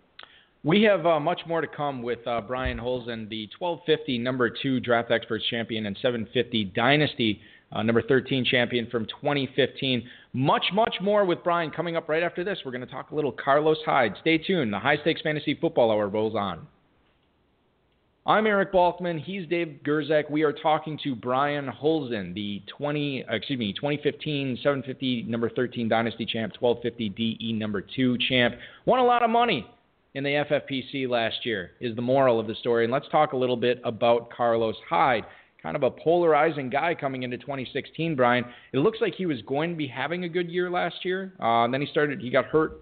We have uh, much more to come with uh, Bryan Holzgen, the 1250 number two draft experts champion and 750 dynasty uh, number 13 champion from 2015. Much, much more with Bryan coming up right after this. We're going to talk a little Carlos Hyde. Stay tuned. The High Stakes Fantasy Football Hour rolls on. I'm Eric Balkman. He's Dave Gerczak. We are talking to Bryan Holzgen, the 20, uh, excuse me, 2015 750 number 13 Dynasty champ, 1250 DE number two champ. Won a lot of money in the FFPC last year. Is the moral of the story. And let's talk a little bit about Carlos Hyde. Kind of a polarizing guy coming into 2016, Bryan. It looks like he was going to be having a good year last year. Uh, and then he started, he got hurt,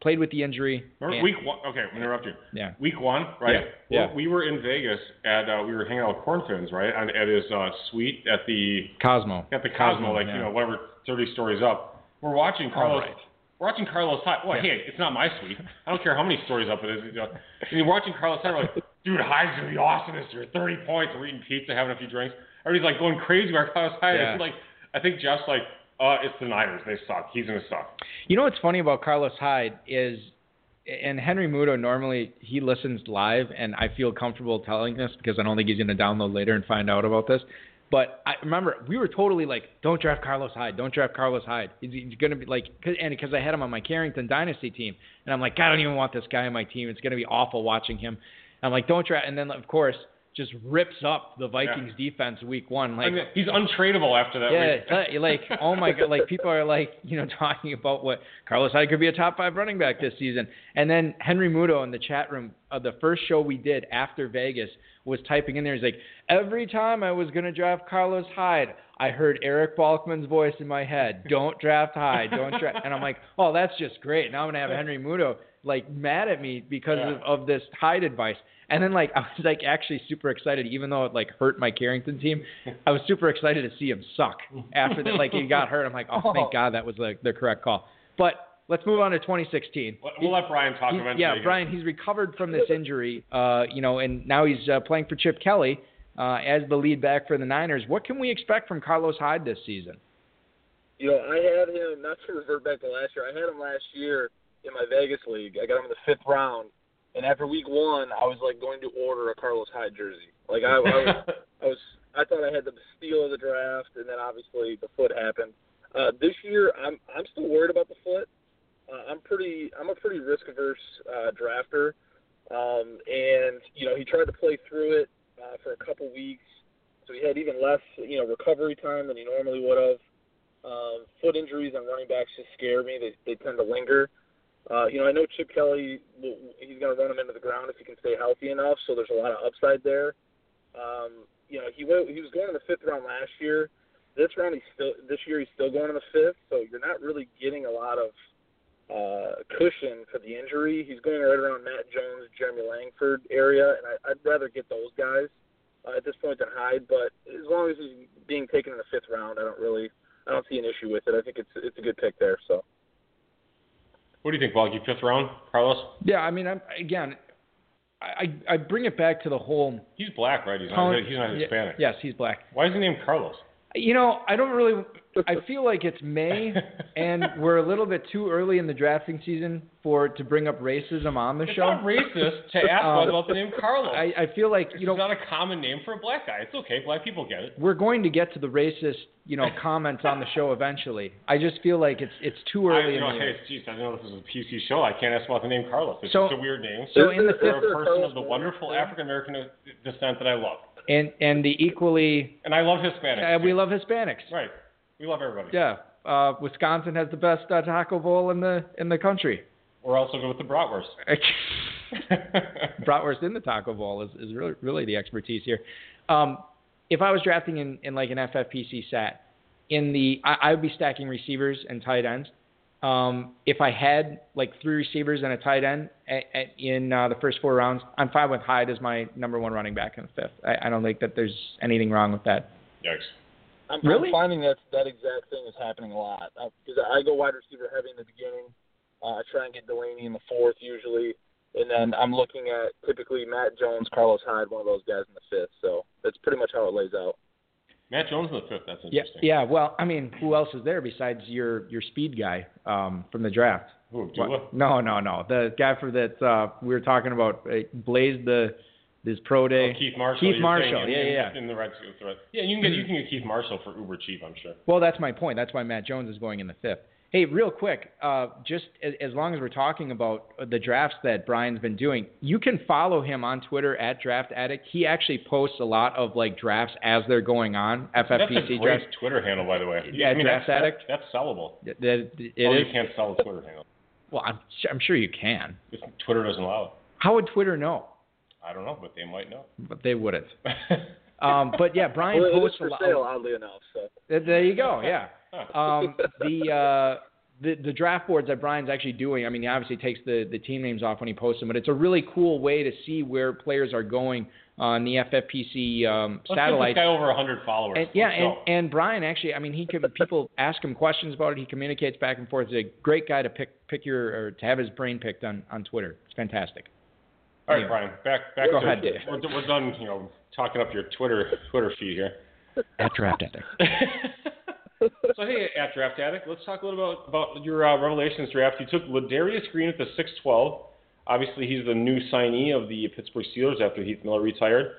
played with the injury. Remember week one? Okay, I'm interrupt you. Yeah. Week one, right? Yeah, Well, We were in Vegas at uh, we were hanging out with Cornfins, right? On, at his uh, suite at the Cosmo. at the Cosmo, Cosmo, like yeah. you know whatever, 30 stories up. We're watching Carlos. right. We're watching Carlos Hyde. Well, Yeah. hey, it's not my suite. I don't care how many stories up it is. You know, and you're watching Carlos Hyde. We're like, dude, Hyde's gonna be awesome this year. 30 points. We're eating pizza, having a few drinks. Everybody's like going crazy about Carlos Hyde. Yeah. Like I think Jeff's like, uh, it's the Niners. They suck. He's gonna suck. You know what's funny about Carlos Hyde is, and Henry Muto normally he listens live, and I feel comfortable telling this because I don't think he's to download later and find out about this. But I remember we were totally like, don't draft Carlos Hyde, don't draft Carlos Hyde. He's, he's going to be like, cause, and because I had him on my Carrington Dynasty team, and I'm like, I don't even want this guy on my team. It's going to be awful watching him. I'm like, don't draft. And then of course, just rips up the Vikings defense week one. Like, I mean, he's untradeable after that. yeah, week. like, like, oh my god, like people are like, you know, talking about what Carlos Hyde could be a top five running back this season, and then Henry Muto in the chat room, uh, the first show we did after Vegas was typing in there. He's like, every time I was gonna draft Carlos Hyde, I heard Eric Balkman's voice in my head, don't draft Hyde, don't draft, and I'm like, oh, that's just great. Now I'm gonna have Henry Muto like mad at me because Yeah. of, of this Hyde advice. And then like I was like actually super excited, even though it like hurt my Carrington team. I was super excited to see him suck after that. Like he got hurt. I'm like, oh thank God that was the the correct call. But let's move on to 2016. We'll- We'll let Bryan talk He- eventually. yeah, Bryan, he's recovered from this injury. Uh, you know, and now he's uh, playing for Chip Kelly uh, as the lead back for the Niners. What can we expect from Carlos Hyde this season? You know, I had him not to revert back to last year. I had him last year in my Vegas league. I got him in the fifth round, and after week one, I was like going to order a Carlos Hyde jersey. Like I, I was, I was, I thought I had the steal of the draft, and then obviously the foot happened. Uh, this year, I'm I'm still worried about the foot. Uh, I'm pretty, I'm a pretty risk averse uh, drafter, um, and you know he tried to play through it uh, for a couple weeks, so he had even less, you know, recovery time than he normally would have. Um, foot injuries on running backs just scare me. They they tend to linger. Uh, you know, I know Chip Kelly. He's going to run him into the ground if he can stay healthy enough. So there's a lot of upside there. Um, you know, he went, he was going in the fifth round last year. This round, he's still this year he's still going in the fifth. So you're not really getting a lot of uh, cushion for the injury. He's going right around Matt Jones, Jeremy Langford area, and I, I'd rather get those guys uh, at this point than Hyde. But as long as he's being taken in the fifth round, I don't really I don't see an issue with it. I think it's it's a good pick there. So What do you think, Balky? Fifth round, Carlos? Yeah, I mean, I'm, again, I I bring it back to the whole. He's black, right? He's not, he's not Hispanic. yes, he's black. Why is he named Carlos? You know, I don't really. I feel like it's May, and we're a little bit too early in the drafting season for to bring up racism on the It's show. not racist to ask Um, about the name Carlos. I, I feel like it's you know not a common name for a black guy. It's okay. Black people get it. we're going to get to the racist you know comments on the show eventually. I just feel like it's it's too I, early you know, in the hey, geez, I know this is a PC show. I can't ask about the name Carlos. It's So- just a weird name. So in the fifth a person of the wonderful African American descent that I love, and and the equally and I love Hispanics. uh, we love Hispanics. right. We love everybody. Yeah, uh, Wisconsin has the best uh, taco bowl in the in the country. We're also good with the bratwurst. Bratwurst in the taco bowl is, is really really the expertise here. Um, if I was drafting in, in like an FFPC sat, in the I, I would be stacking receivers and tight ends. Um, if I had like three receivers and a tight end a, a, in uh, the first four rounds, I'm fine with Hyde as my number one running back in the fifth. I, I don't think that there's anything wrong with that. Yikes. I'm, Really? I'm finding that that exact thing is happening a lot because I go wide receiver heavy in the beginning. Uh, I try and get Delanie in the fourth usually, and then I'm looking at typically Matt Jones, Carlos Hyde, one of those guys in the fifth. So that's pretty much how it lays out. Matt Jones in the fifth. That's Yeah, interesting. yeah. Well, I mean, who else is there besides your your speed guy um, from the draft? Who? No, no, no. The guy for that uh, we were talking about uh, blazed the his pro day. Oh, Keith Marshall. Keith Marshall, saying yeah, yeah, in, yeah. In the red, the red. Yeah, you can get you can get Keith Marshall for uber cheap, I'm sure. Well, that's my point. That's why Matt Jones is going in the fifth. Hey, real quick, uh, just as, as long as we're talking about the drafts that Bryan's been doing, you can follow him on Twitter at Draft Addict. He actually posts a lot of like drafts as they're going on. That's FFPC a great drafts. Twitter handle, by the way. Yeah, I mean, Draft that's, Addict. That's, that's sellable. That- that- it oh, is- you can't sell a Twitter handle. Well, I'm, I'm sure you can. If Twitter doesn't allow it. How would Twitter know? I don't know, but they might know. But they wouldn't. Um, but yeah, Bryan well, it is posts a lot. sale, oddly enough. So There- There you go. Yeah. Um, the, uh, the the draft boards that Bryan's actually doing. I mean, he obviously takes the the team names off when he posts them, but it's a really cool way to see where players are going on the FFPC um, Let's satellite. give this guy over 100 followers. And, yeah, and, and Bryan actually, I mean, he can people ask him questions about it. He communicates back and forth. He's a great guy to pick pick your or to have his brain picked on on Twitter. It's fantastic. All right, anyway. Bryan, back back Go to ahead, Dave. we're, we're done, you know, talking up your Twitter Twitter feed here. At draft ethic. so hey, at Draft Addict, let's talk a little about about your uh, Revelations draft. You took Ladarius Green at the 612. Obviously, he's the new signee of the Pittsburgh Steelers after Heath Miller retired.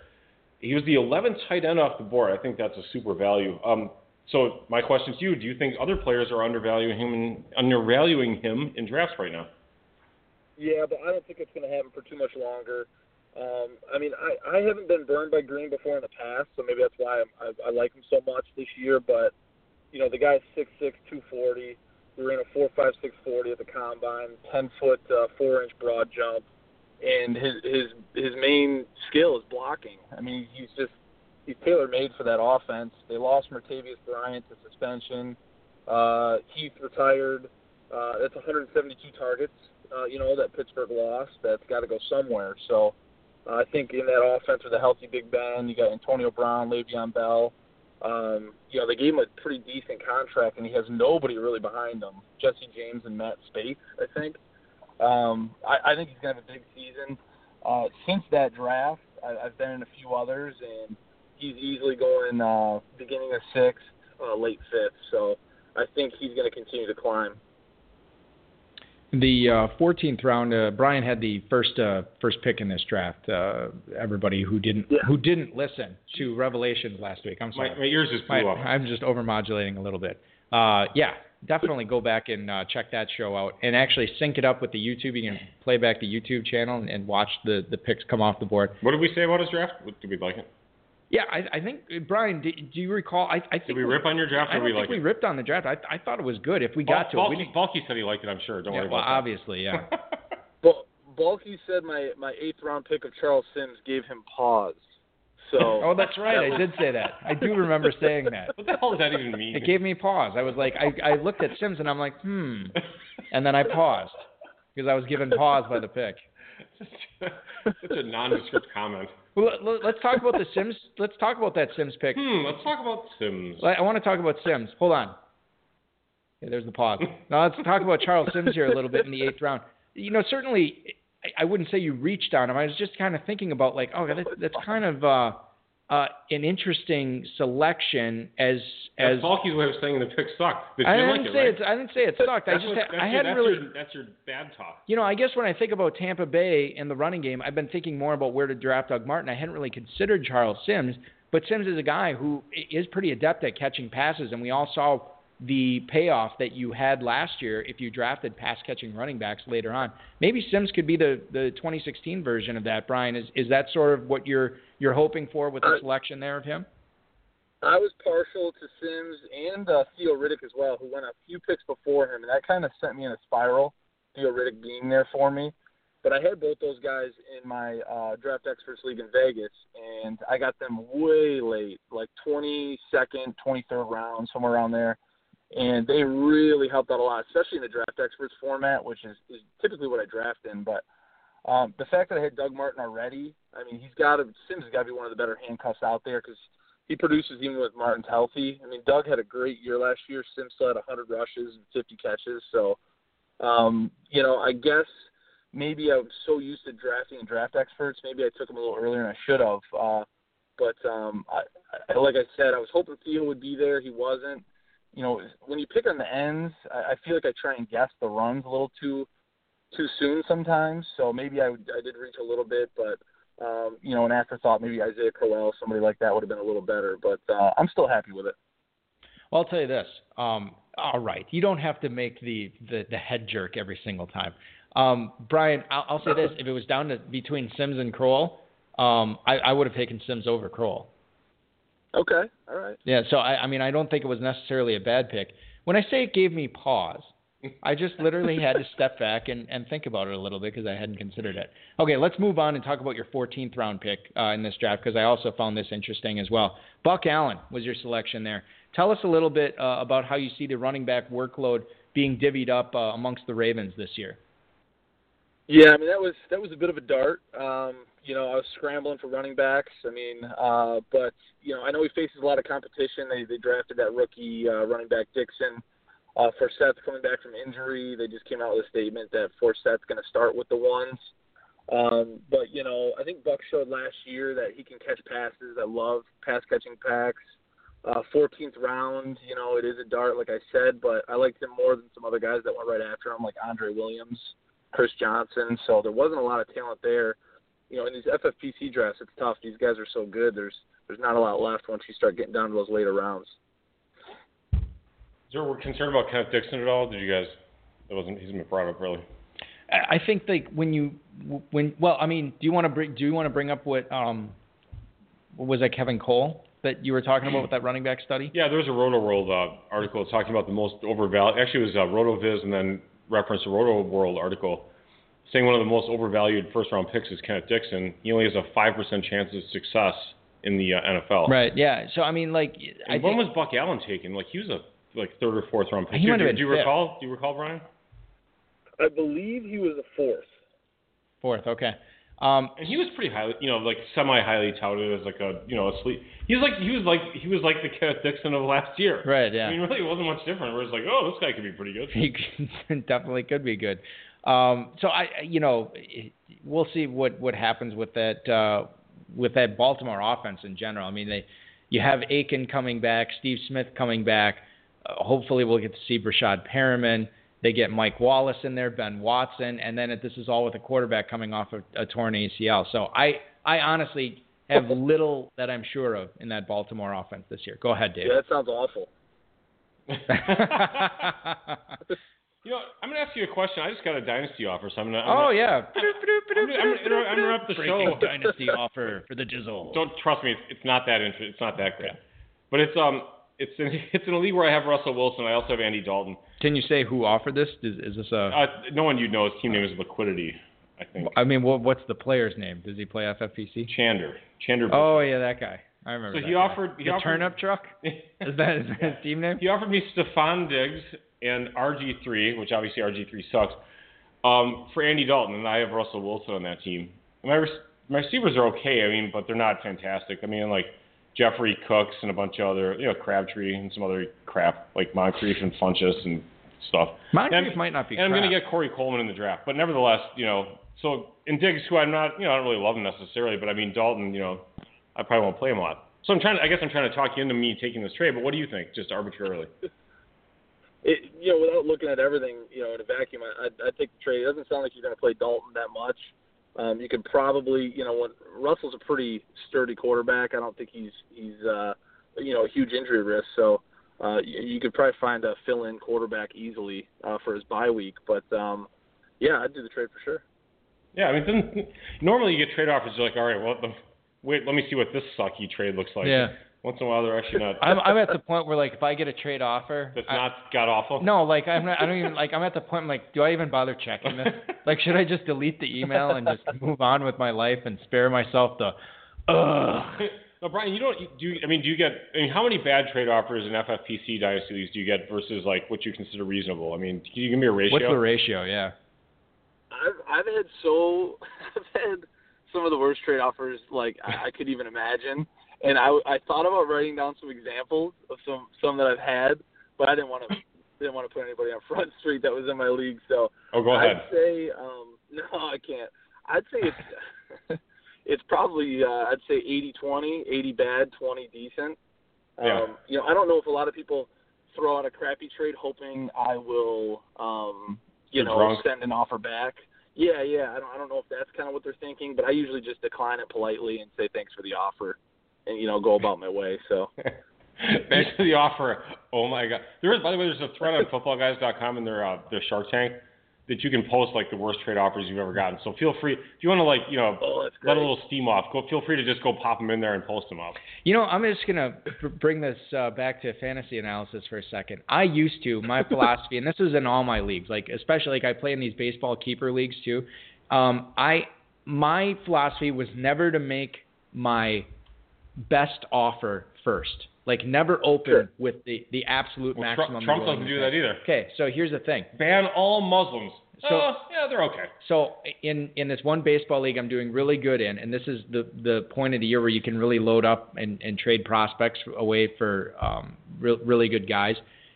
He was the 11th tight end off the board. I think that's a super value. Um, so my question to you: Do you think other players are undervaluing him, undervaluing him in drafts right now? Yeah, but I don't think it's going to happen for too much longer. Um, I mean, I, I haven't been burned by Green before in the past, so maybe that's why I'm, I, I like him so much this year. But you know, the guy's six six, two forty. He ran a four five six forty at the combine, ten foot, uh, four inch broad jump, and his his his main skill is blocking. I mean, he's just he's tailor made for that offense. They lost Martavis Bryant to suspension. Uh, Heath retired. Uh, that's 172 targets, uh, you know, that Pittsburgh lost. That's got to go somewhere. So uh, I think in that offense with a healthy Big Ben, you got Antonio Brown, Le'Veon Bell. Um, you know, they gave him a pretty decent contract, and he has nobody really behind him. Jesse James and Matt Spaeth, I think. Um, I, I think he's to have a big season. Uh, since that draft, I, I've been in a few others, and he's easily going uh, beginning of sixth, uh, late fifth. So I think he's to continue to climb. The uh, 14th round, uh, Bryan had the first uh, first pick in this draft. Uh, everybody who didn't Yeah. who didn't listen to Revelations last week, I'm sorry. My, my ears just My- blew up. I'm just overmodulating a little bit. Uh, yeah, definitely go back and uh, check that show out, and actually sync it up with the YouTube. You can play back the YouTube channel and, and watch the the picks come off the board. What did we say about his draft? Did we like it? Yeah, I, I think uh, Bryan, do, do you recall? I, I think Did we rip on your draft I or don't we think like we it? ripped on the draft. I, I thought it was good if we got to it. We Balky, didn't- Balky said he liked it. I'm sure. Don't yeah, worry well, about that. obviously, yeah. But Balky said my my eighth round pick of Charles Sims gave him pause. So oh, that's right. that I did say that. I do remember saying that. What the hell does that even mean? It gave me pause. I was like, I, I looked at Sims and I'm like, hmm, and then I paused because I was given pause by the pick. Such a nondescript comment. Well, let, let's talk about the Sims. Let's talk about that Sims pick. Hmm. Let's talk about Sims. I I want to talk about Sims. Hold on. Yeah, there's the pause. Now let's talk about Charles Sims here a little bit in the eighth round. You know, certainly, I, I wouldn't say you reached on him. I was just kind of thinking about like, oh, that, that's kind of uh, uh, an interesting selection as as. Balky's way of saying the pick sucked. Did I didn't like it, say right? it. I didn't say it sucked. I That's just what- that's I your- hadn't really. Your, that's your bad talk. You know, I guess when I think about Tampa Bay and the running game, I've been thinking more about where to draft Doug Martin. I hadn't really considered Charles Sims, but Sims is a guy who is pretty adept at catching passes, and we all saw the payoff that you had last year if you drafted pass catching running backs later on. Maybe Sims could be the, the 2016 version of that. Bryan, is is that sort of what you're you're hoping for with the Uh, selection there of him? I was partial to Sims and uh, Theo Riddick as well, who went a few picks before him, and that kind of sent me in a spiral. Theo Riddick being there for me, but I had both those guys in my uh, draft experts league in Vegas, and I got them way late, like 22nd, 23rd round, somewhere around there, and they really helped out a lot, especially in the draft experts format, which is, is typically what I draft in. But um, the fact that I had Doug Martin already, I mean, he's got to Sims has got to be one of the better handcuffs out there because he produces even with Martin's healthy. I mean, Doug had a great year last year. Sims still had 100 rushes and 50 catches. So, um, you know, I guess maybe I'm so used to drafting and draft experts. Maybe I took him a little earlier than I should have. Uh, but um, I, I, like I said, I was hoping Theo would be there. He wasn't. You know, when you pick on the ends, I, I feel like I try and guess the runs a little too too soon sometimes. So maybe I, I did reach a little bit, but um, you know, an afterthought, maybe Isaiah Crowell, somebody like that would have been a little better. But uh, I'm still happy with it. Well, I'll tell you this. Um, all right, you don't have to make the, the, the head jerk every single time. Um, Bryan, I'll, I'll say this: if it was down to between Sims and Crowell, um, I, I would have taken Sims over Crowell. Okay, all right. Yeah, so I, I mean, I don't think it was necessarily a bad pick. When I say it gave me pause, I just literally had to step back and, and think about it a little bit because I hadn't considered it. Okay, let's move on and talk about your 14th round pick uh, in this draft because I also found this interesting as well. Buck Allen was your selection there. Tell us a little bit uh, about how you see the running back workload being divvied up uh, amongst the Ravens this year. Yeah, I mean that was that was a bit of a dart. Um, you know, I was scrambling for running backs. I mean, uh, but you know, I know he faces a lot of competition. They they drafted that rookie uh, running back Dixon. Uh, Forsett coming back from injury. They just came out with a statement that Forsett's going to start with the ones. Um, but you know, I think Buck showed last year that he can catch passes. I love pass catching packs. Uh, 14th round, you know, it is a dart, like I said, but I liked him more than some other guys that went right after him, like Andre Williams. Chris Johnson. So there wasn't a lot of talent there. You know, in these FFPC drafts, it's tough. These guys are so good. There's there's not a lot left once you start getting down to those later rounds. Is there we're concerned about Kenneth Dixon at all? Did you guys? That wasn't he's been brought up really. I think like when you when well, I mean, do you want to bring do you want to bring up what um was that Kevin Cole that you were talking about with that running back study? Yeah, there was a Rotoworld uh, article talking about the most overvalued. Actually, it was uh, RotoViz and then referenced a Rotoworld article saying one of the most overvalued first round picks is Kenneth Dixon. He only has a five percent chance of success in the uh, NFL. Right. Yeah. So I mean, like, I when was Buck Allen taken? Like he was a like third or fourth round pick. He do, do, do you fifth. recall? Do you recall, Bryan? I believe he was a fourth. Fourth. Okay. Um, and he was pretty highly, you know, like semi highly touted as like a, you know, a sleep. He was like he was like he was like the Kenneth Dixon of last year. Right. Yeah. I mean, really, it wasn't much different. Where it's like, oh, this guy could be pretty good. He definitely could be good. Um, so I, you know, we'll see what what happens with that uh, with that Baltimore offense in general. I mean, they you have Aiken coming back, Steve Smith coming back. Uh, hopefully, we'll get to see Breshad Perriman. They get Mike Wallace in there, Ben Watson, and then this is all with a quarterback coming off of a torn ACL. So I, I honestly have little that I'm sure of in that Baltimore offense this year. Go ahead, Dave. Yeah, that sounds awful. You know, I'm gonna ask you a question. I just got a dynasty offer, so I'm gonna. Oh gonna, yeah. I'm, gonna, I'm, gonna inter- I'm gonna interrupt the show. dynasty offer for the Jizzle. Don't trust me. It's, it's not that interesting. It's not that good. But it's um, it's in, it's in a league where I have Russell Wilson. I also have Andy Dalton. Can you say who offered this? Is, is this a? Uh, no one you'd know. His team name is Liquidity. I think. I mean, what, what's the player's name? Does he play FFPC? Chander. Chander. Oh yeah, that guy. I remember. So he guy. offered. He the offered, turnip truck. Is that his team name? He offered me Stefon Diggs and RG3, which obviously RG3 sucks, um, for Andy Dalton, and I have Russell Wilson on that team. My res- my receivers are okay, I mean, but they're not fantastic. I mean, like Jeffrey Cooks and a bunch of other, you know, Crabtree and some other crap like Moncrief and Funchess and stuff. Moncrief and, might not be. And I'm going to get Corey Coleman in the draft, but nevertheless, you know, so in Diggs, who I'm not, you know, I don't really love him necessarily, but I mean Dalton, you know, I probably won't play him a lot. So I'm trying. To, I guess I'm trying to talk you into me taking this trade. But what do you think, just arbitrarily? It, you know, without looking at everything, you know, in a vacuum, I, I'd, I'd take the trade. It doesn't sound like you're going to play Dalton that much. Um, you could probably, you know, when Russell's a pretty sturdy quarterback. I don't think he's he's uh, you know a huge injury risk. So uh, you, you could probably find a fill-in quarterback easily uh, for his bye week. But um, yeah, I'd do the trade for sure. Yeah, I mean, then, normally you get trade offers. You're like, all right, well, the, wait, let me see what this sucky trade looks like. Yeah. Once in a while, they're actually not. I'm, I'm at the point where like if I get a trade offer, That's I- not god awful. No, like I'm not, I don't even like I'm at the point I'm like, do I even bother checking this? like, should I just delete the email and just move on with my life and spare myself the, ugh. No, Bryan, you don't. Do you, I mean, do you get? I mean, how many bad trade offers in FFPC dynasty leagues do you get versus like what you consider reasonable? I mean, can you give me a ratio? What's the ratio? Yeah. I've I've had so I've had some of the worst trade offers like I, I could even imagine, and I I thought about writing down some examples of some some that I've had, but I didn't want to didn't want to put anybody on Front Street that was in my league. So Oh, go ahead. I'd say um, no, I can't. I'd say it's it's probably uh, I'd say 80-20, 80 bad, 20 decent. Um, Yeah. You know, I don't know if a lot of people throw out a crappy trade hoping I will, um, you You're know, drunk. send an offer back. Yeah, yeah. I don't, I don't know if that's kind of what they're thinking, but I usually just decline it politely and say thanks for the offer, and you know, go about my way. So Thanks for the offer. Oh my god. There is, by the way, there's a thread on footballguys.com and their uh, their Shark Tank that you can post like the worst trade offers you've ever gotten. So feel free if you want to like you know Oh, let a little steam off. Go feel free to just go pop them in there and post them up. You know, I'm just gonna bring this uh, back to fantasy analysis for a second. I used to my philosophy, and this is in all my leagues, like especially like I play in these baseball keeper leagues too. Um, I my philosophy was never to make my best offer first. Like never open Sure. with the the absolute Well, maximum. Trump, Trump doesn't do that either. Okay, so here's the thing. Ban all Muslims. So- Uh, yeah, they're okay. So in in this one baseball league I'm doing really good in, and this is the the point of the year where you can really load up and, and trade prospects away for um, re- really good guys.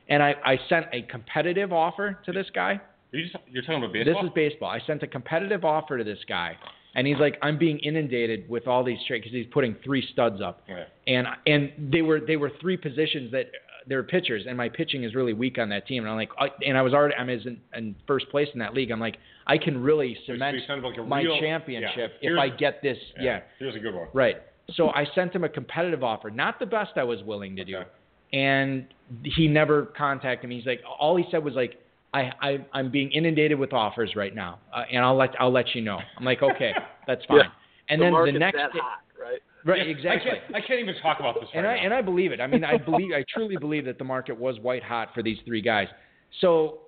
And I, I sent a competitive offer to this guy. Are you just, you're talking about baseball? This is baseball. I sent a competitive offer to this guy, and he's like, I'm being inundated with all these trades because he's putting three studs up Yeah. and and they were they were three positions that uh, they were pitchers, and my pitching is really weak on that team. And I'm like, I, and I was already I'm in, in first place in that league. I'm like, I can really cement like a my championship yeah. if I get this. Yeah. Here's a good one. right. So I sent him a competitive offer, not the best I was willing to do, and he never contacted me. He's like, all he said was like. I, I I'm being inundated with offers right now, uh, and I'll let I'll let you know. I'm like, okay, that's fine. Yeah. And the then the next that day, hot, right? right, Yeah, exactly. I can't, I can't even talk about this And I now. and I believe it. I mean, I believe I truly believe that the market was white hot for these three guys. So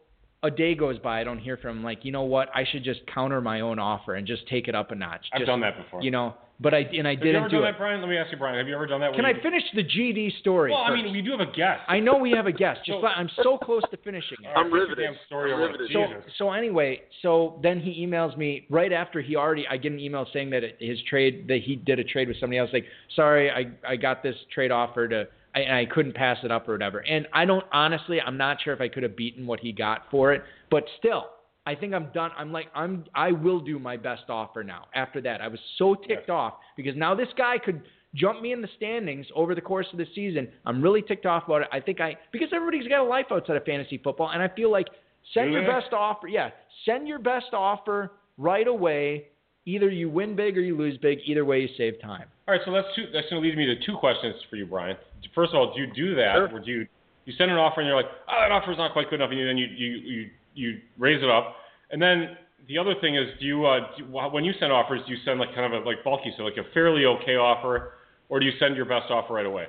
a day goes by, I don't hear from him. Like, you know what? I should just counter my own offer and just take it up a notch. I've done that before. You know, but I and I have you didn't ever do done it. that, Bryan? Let me ask you, Bryan. Have you ever done that? Can I you- finish the GD story? Well, I mean, we do have a guest. I know we have a guest. Just So- I'm so close to finishing it. I'm finish your riveted. damn Story I'm riveted. So, so anyway, so then he emails me right after he already. I get an email saying that his trade that he did a trade with somebody else. Like, sorry, I I got this trade offer to, I, and I couldn't pass it up or whatever. And I don't honestly, I'm not sure if I could have beaten what he got for it, but still, I think I'm done. I'm like, I'm I will do my best offer now. After that, I was so ticked off because now this guy could jump me in the standings over the course of the season. I'm really ticked off about it. I think I because everybody's got a life outside of fantasy football, and I feel like send Do your best offer. Yeah, send your best offer right away. Either you win big or you lose big. Either way, you save time. All right, so that's two. That's going to lead me to two questions for you, Bryan. First of all, do you do that, Sure. or do you you send an offer and you're like, oh, that offer's not quite good enough, and then you you you you raise it up, and then the other thing is, do you, uh, do when you send offers, do you send like kind of a like bulky, so like a fairly okay offer, or do you send your best offer right away?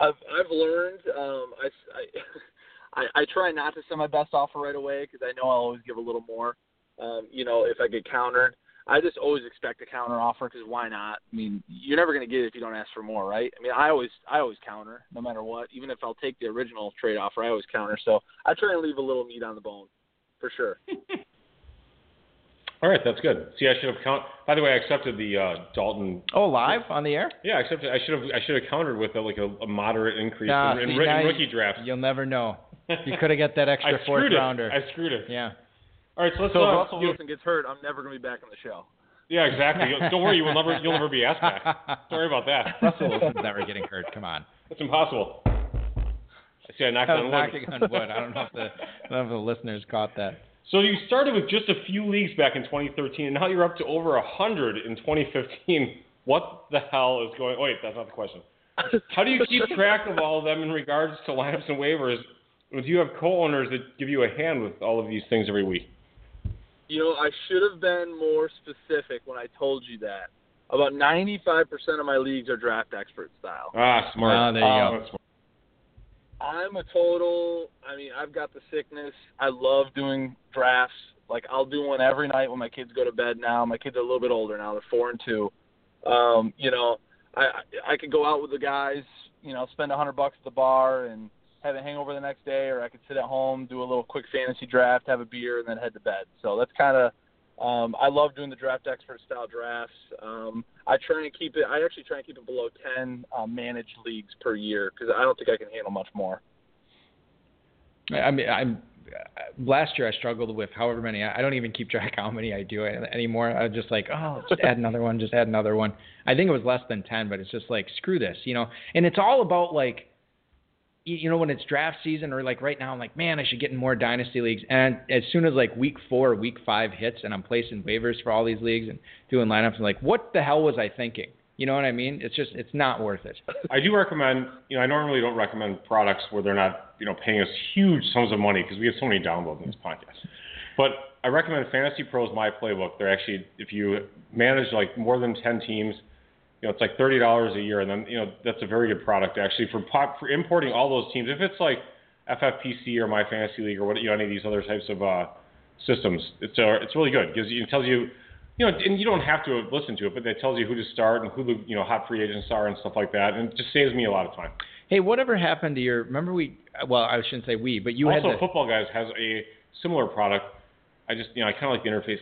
I've I've learned. Um, I, I I try not to send my best offer right away because I know I'll always give a little more. Um, you know, if I get countered, I just always expect a counter offer because why not? I mean, you're never going to get it if you don't ask for more, right? I mean, I always I always counter no matter what. Even if I'll take the original trade offer, I always counter. So I try and leave a little meat on the bone, for sure. All right, that's good. See, I should have count. By the way, I accepted the uh, Dalton. Oh, live on the air? Yeah, I accepted. I should have. I should have countered with a, like a, a moderate increase Nah, in, in, see, ri- in you- rookie drafts. You'll never know. You could have got that extra I fourth screwed it. rounder. I screwed it. Yeah. All right, so let's So if uh, Russell you- Wilson gets hurt, I'm never going to be back on the show. Yeah, exactly. Don't worry, you will never you'll never be asked back. Don't worry about that. Russell Wilson's never getting hurt. Come on. That's impossible. I see. I knocked I on was wood. on wood. I don't know if the I don't know if the listeners caught that. So you started with just a few leagues back in 2013, and now you're up to over a hundred in 2015. What the hell is going? Wait, that's not the question. How do you keep track of all of them in regards to lineups and waivers? Do you have co-owners that give you a hand with all of these things every week? You know, I should have been more specific when I told you that. About 95% of my leagues are draft expert style. Ah, smart. Ah, there you Ah, go. that's smart. I'm a total. I mean, I've got the sickness. I love doing drafts. Like I'll do one every night when my kids go to bed. Now my kids are a little bit older now. They're four and two. Um, you know, I I I could go out with the guys. You know, spend a hundred bucks at the bar and have a hangover the next day, or I could sit at home, do a little quick fantasy draft, have a beer, and then head to bed. So that's kind of Um, I love doing the draft expert style drafts. Um, I try and keep it. I actually try and keep it below ten um, managed leagues per year because I don't think I can handle much more. I mean, I'm last year I struggled with however many. I don't even keep track how many I do anymore. I was just like, oh, just add another one, just add another one. I think it was less than ten, but it's just like screw this, you know. And it's all about like, you know, when it's draft season or like right now, I'm like, man, I should get in more dynasty leagues. And as soon as like week four, week five hits, and I'm placing waivers for all these leagues and doing lineups, I'm like, what the hell was I thinking? You know what I mean? It's just it's not worth it. I do recommend. You know, I normally don't recommend products where they're not you know paying us huge sums of money because we have so many downloads in this podcast. But I recommend Fantasy Pros My Playbook. They're actually if you manage like more than ten teams, you know it's like thirty dollars a year, and then you know that's a very good product actually for pop, for importing all those teams. If it's like FFPC or My Fantasy League or what you know any of these other types of uh, systems, it's uh, it's really good because it tells you you know, and you don't have to listen to it, but it tells you who to start and who the you know hot free agents are and stuff like that, and it just saves me a lot of time. Hey, whatever happened to your? Remember we? Well, I shouldn't say we, but you also had the, Football Guys has a similar product I just, you know, I kind of like the interface.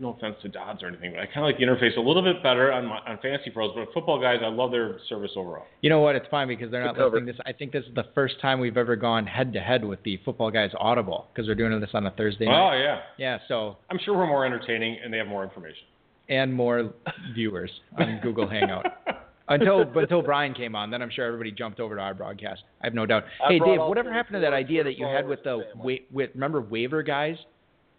No offense to Dodds or anything, but I kind of like the interface a little bit better on my, on Fantasy Pros. But football guys, I love their service overall. You know what? It's fine because they're not listening this. I think this is the first time we've ever gone head to head with the football guys Audible because we're doing this on a Thursday night. Oh yeah. Yeah. So I'm sure we're more entertaining and they have more information. And more viewers on Google Hangout. until until Brian came on, then I'm sure everybody jumped over to our broadcast. I have no doubt. I hey Dave, whatever happened to that idea that you had with the wa- with remember waiver guys?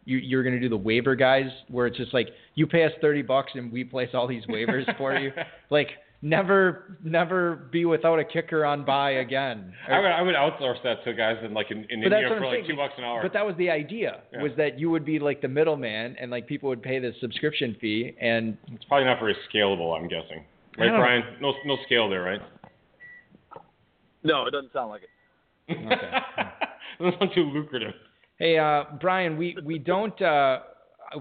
You you're gonna do the waiver guys where it's just like you pay us thirty bucks and we place all these waivers for you. Like never never be without a kicker on buy again. I would I would outsource that to guys in like in, in But India for like saying. two bucks an hour. But that was the idea Yeah. was that you would be like the middleman and like people would pay the subscription fee and it's probably not very scalable. I'm guessing. Right, don't- Bryan? No no scale there, right? No, it doesn't sound like it. Okay. That's not too lucrative. Hey, uh, Bryan, we, we don't, uh,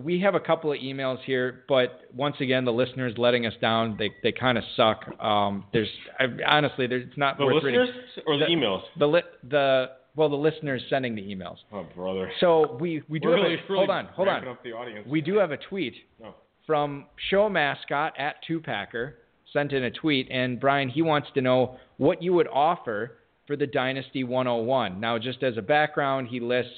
we have a couple of emails here, but once again, the listeners letting us down. They, they kind of suck. Um, there's, I, honestly, there's, it's not The worth listeners reading. or the, The- emails? The, li- the, well, the listeners sending the emails. Oh brother. So we, we do have really, a, really hold on, hold on. Up the audience. We do have a tweet Oh. from show mascot at two packer sent in a tweet, and Bryan he wants to know what you would offer for the Dynasty 101. Now, just as a background, he lists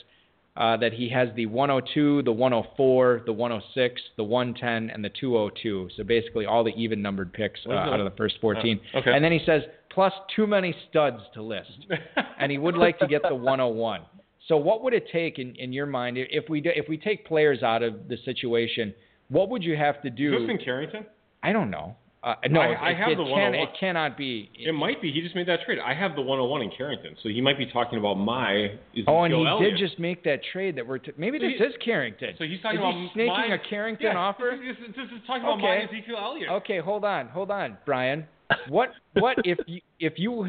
uh, that he has the 102, the 104, the 106, the 110, and the 202. So basically, all the even numbered picks uh, out of the first 14. Oh, okay. And then he says plus too many studs to list and he would like to get the 101. So what would it take in, in your mind if we do, if we take players out of the situation? What would you have to Is do? this in Carrington? I don't know. Uh, no, I- it, have it the can, 101. it cannot be. It might be. He just made that trade. I have the 101 in Carrington, so he might be talking about my. Ezekiel oh, and he Elliott. did just make that trade that we're. T- maybe So this he- is Carrington. So he's talking is about he snaking my, a Carrington yeah, offer? This is, this is talking about my Okay. Ezekiel Elliott. Okay, hold on, hold on, Bryan. What what if you if you were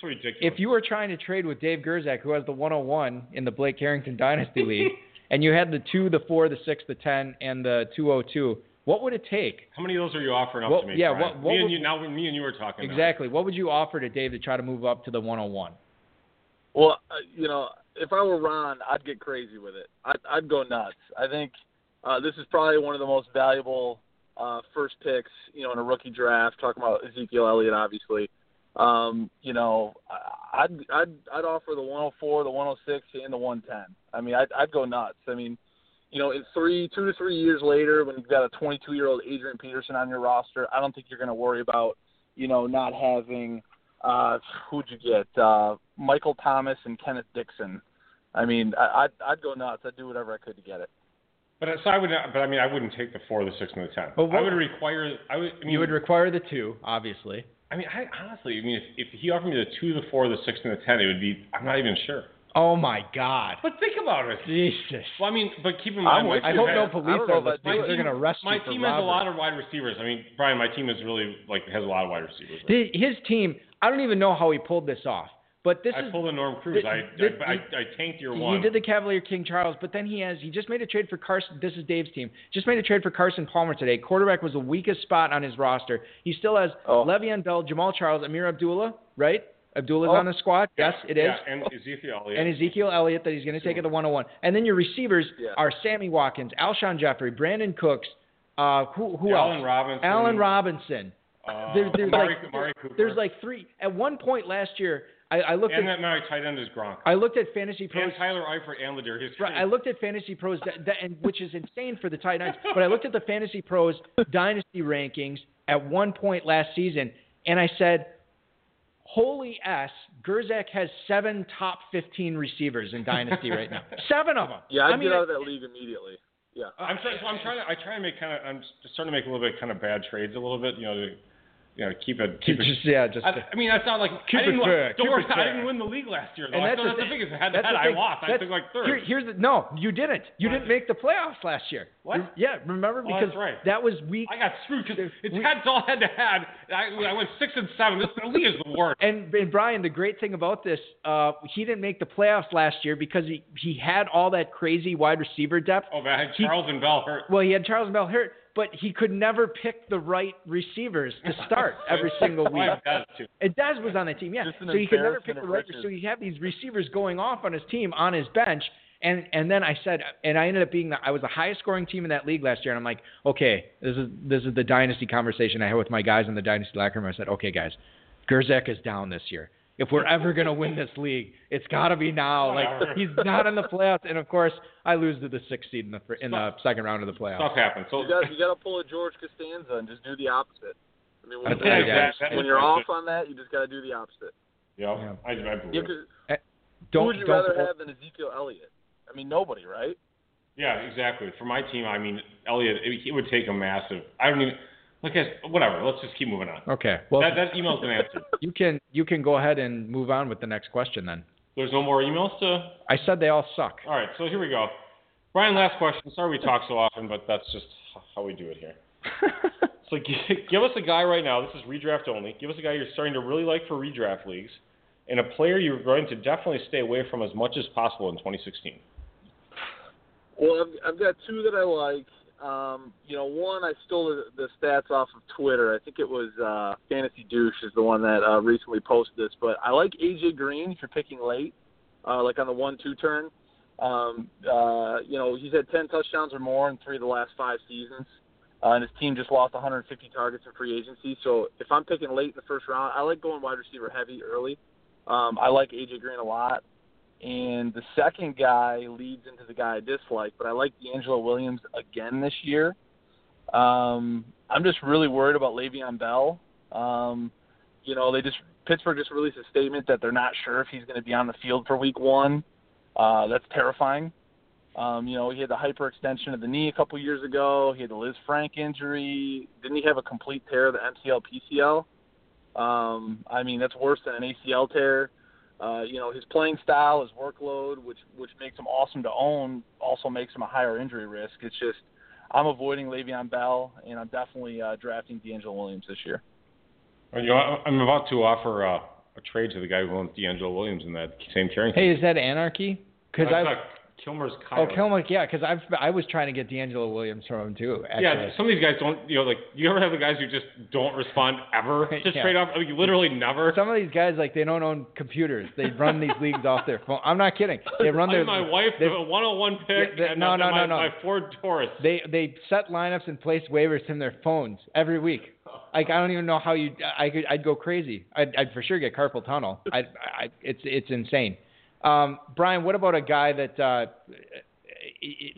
so, if you were trying to trade with Dave Gerczak, who has the 101 in the Blake Carrington Dynasty League, and you had the two, the four, the six, the ten, and the 202, what would it take? How many of those are you offering up Well, to me? yeah, Bryan? what- what me and would- you now. Me and you were talking. now. Exactly. What would you offer to Dave to try to move up to the 101? Well, uh, you know, if I were Ron, I'd get crazy with it. I'd, I'd go nuts. I think uh, this is probably one of the most valuable uh, first picks, you know, in a rookie draft. Talking about Ezekiel Elliott, obviously. Um, you know, I- I'd I'd I'd offer the 104, the 106, and the 110. I mean, I'd I'd go nuts. I mean, you know, in three, two to three years later, when you've got a 22 year old Adrian Peterson on your roster, I don't think you're going to worry about, you know, not having uh, who'd you get? Uh, Michael Thomas and Kenneth Dixon. I mean, I, I'd I'd go nuts. I'd do whatever I could to get it. But so I would. not- But I mean, I wouldn't take the four, the six, and the ten. Well, what- I would require. I would. I mean, You would require the two, obviously. I mean, I, honestly, I mean, if, if he offered me the two, the four, the six, and the ten, it would be. I'm not even sure. Oh my God. But think about it. Jesus. Well, I mean, but keep in mind, my with I hope has- no police don't know are if listening. They're going to arrest My you for team has a lot of wide receivers. I mean, Bryan, my team is really like has a lot of wide receivers. The- His team, I don't even know how he pulled this off. But this I is pulled a Norm Cruz. the- I, the- I, I, I tanked your one. He did the Cavalier King Charles, but then he has he just made a trade for Carson. This is Dave's team. Just made a trade for Carson Palmer today. Quarterback was the weakest spot on his roster. He still has Oh. Le'Veon Bell, Jamaal Charles, Ameer Abdullah, right? Abdullah's Oh. on the squad. Yes, it is. Yeah, and Ezekiel Elliott. And Ezekiel Elliott that he's going to take at the 101. And then your receivers Yeah. are Sammy Watkins, Alshon Jeffery, Brandin Cooks, uh, who, who Allen else? Robinson. Allen Robinson. Uh, There- there's Amari, like- Cooper. There's like three. At one point last year, I, I looked and at that now tight end is Gronk. I looked at Fantasy Pros. and Tyler Eifert and Ladarius Right, I looked at Fantasy Pros, that, that, and, which is insane for the tight ends. But I looked at the Fantasy Pros dynasty rankings at one point last season, and I said, "Holy s! Gerczak has seven top 15 receivers in dynasty right now. Seven of them. Yeah, I'd I mean, get out of that league immediately. Yeah. I'm trying. So I'm trying to. I try to make kind of. I'm just starting to make a little bit kind of bad trades a little bit. You know, to, you know, keep it. Keep it. just yeah, just I, I mean, that's not like Keep I didn't. it win- fair, Don't keep worry, it I didn't win the league last year. Though. And I that's thought the that's the thing- biggest head to that's head. the I thing. lost. I That's- took like third. Here, here's the no, you didn't. You didn't make the playoffs last year. What? Yeah, remember Oh, because that's right. that was week. I got screwed because it's We- heads all head to head. I, I went six and seven. This the league is the worst. And, and Bryan, the great thing about this, uh, he didn't make the playoffs last year because he, he had all that crazy wide receiver depth. Oh man, I had He- Charles and Bell hurt. Well, he had Charles and Bell hurt, but he could never pick the right receivers to start every single week. And Dez was on the team, yeah. So he could never pick the right. So you have these receivers going off on his team on his bench, and and then I said, and I ended up being the I was the highest scoring team in that league last year, and I'm like, okay, this is this is the dynasty conversation I had with my guys in the dynasty locker room. I said, okay, guys, Gerczak is down this year. If we're ever gonna win this league, it's got to be now. Like he's not in the playoffs, and of course, I lose to the sixth seed in the fir- in the second round of the playoffs. Stuff happens. So You got you got to pull a George Costanza and just do the opposite. I mean, when, That's yeah, right, yeah. that- that when is you're off on that, you just got to do the opposite. Yeah, Yeah. I, I believe Yeah, it. 'cause eh, Don't would you don't rather have than Ezekiel Elliott? I mean, nobody, right? Yeah, exactly. For my team, I mean, Elliott, it, it would take a massive. I don't even. Look at whatever. Let's just keep moving on. Okay. Well, that that email's been answered. you can you can go ahead and move on with the next question then. There's no more emails to. I said they all suck. All right, so here we go. Bryan, last question. Sorry we talk so often, but that's just how we do it here. So give, give us a guy right now. This is redraft only. Give us a guy you're starting to really like for redraft leagues, and a player you're going to definitely stay away from as much as possible in 2016. Well, I've, I've got two that I like. Um, you know, one I stole the, the stats off of Twitter. I think it was uh, Fantasy Douche is the one that uh, recently posted this. But I like AJ Green if you're picking late, uh, like on the one-two turn. Um, uh, you know, he's had 10 touchdowns or more in three of the last five seasons. Uh, and his team just lost 150 targets in free agency. So if I'm picking late in the first round, I like going wide receiver heavy early. Um, I like AJ Green a lot. And the second guy leads into the guy I dislike, but I like DeAngelo Williams again this year. Um, I'm just really worried about Le'Veon Bell. Um, you know, they just Pittsburgh just released a statement that they're not sure if he's going to be on the field for Week One. Uh, that's terrifying. Um, you know, he had the hyperextension of the knee a couple years ago. He had the Liz Frank injury. Didn't he have a complete tear of the MCL PCL? Um, I mean, that's worse than an ACL tear. Uh, you know, his playing style, his workload, which which makes him awesome to own, also makes him a higher injury risk. It's just I'm avoiding Le'Veon Bell, and I'm definitely uh, drafting DeAngelo Williams this year. Well, You know, I'm about to offer uh, a trade to the guy who owns DeAngelo Williams in that same Carrington. Hey, is that anarchy? Because I Kilmer's oh Kilmer, yeah, because I've I was trying to get DeAngelo Williams from him too. Actually. Yeah, some of these guys don't. You know, like you ever have the guys who just don't respond ever, just Yeah. straight off, like literally never. Some of these guys like they don't own computers. They run these leagues off their phone. I'm not kidding. They run their my wife, they- a 101 pick, they- and no, no, my, no, no. my Ford Taurus. They they set lineups and place waivers from their phones every week. Like I don't even know how you. I could. I'd go crazy. I'd, I'd for sure get carpal tunnel. I. I. It's it's insane. Um, Bryan, what about a guy that uh,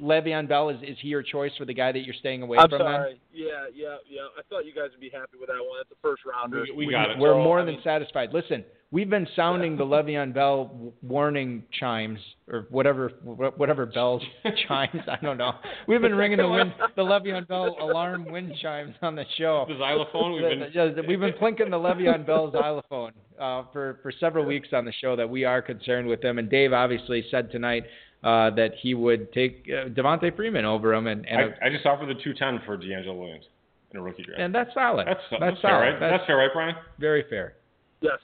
Le'Veon Bell is is he your choice for the guy that you're staying away I'm from? sorry. Yeah, yeah, yeah. I thought you guys would be happy with that one. That's a first rounder. We, we got it. We're So, more I than mean- satisfied. Listen, we've been sounding the Le'Veon Bell warning chimes or whatever whatever bells chimes. I don't know. We've been ringing the wind, the Le'Veon Bell alarm wind chimes on the show. The xylophone. We've been. Yeah, we've been plinking the Le'Veon Bell xylophone uh, for for several weeks on the show that we are concerned with them. And Dave obviously said tonight uh, that he would take uh, Devonta Freeman over him, and and, I, I just offered the 210 for DeAngelo Williams in a rookie draft. and that's solid. that's that's, that's, solid. fair, right? That's, That's, fair, right, Bryan? very fair. Yes.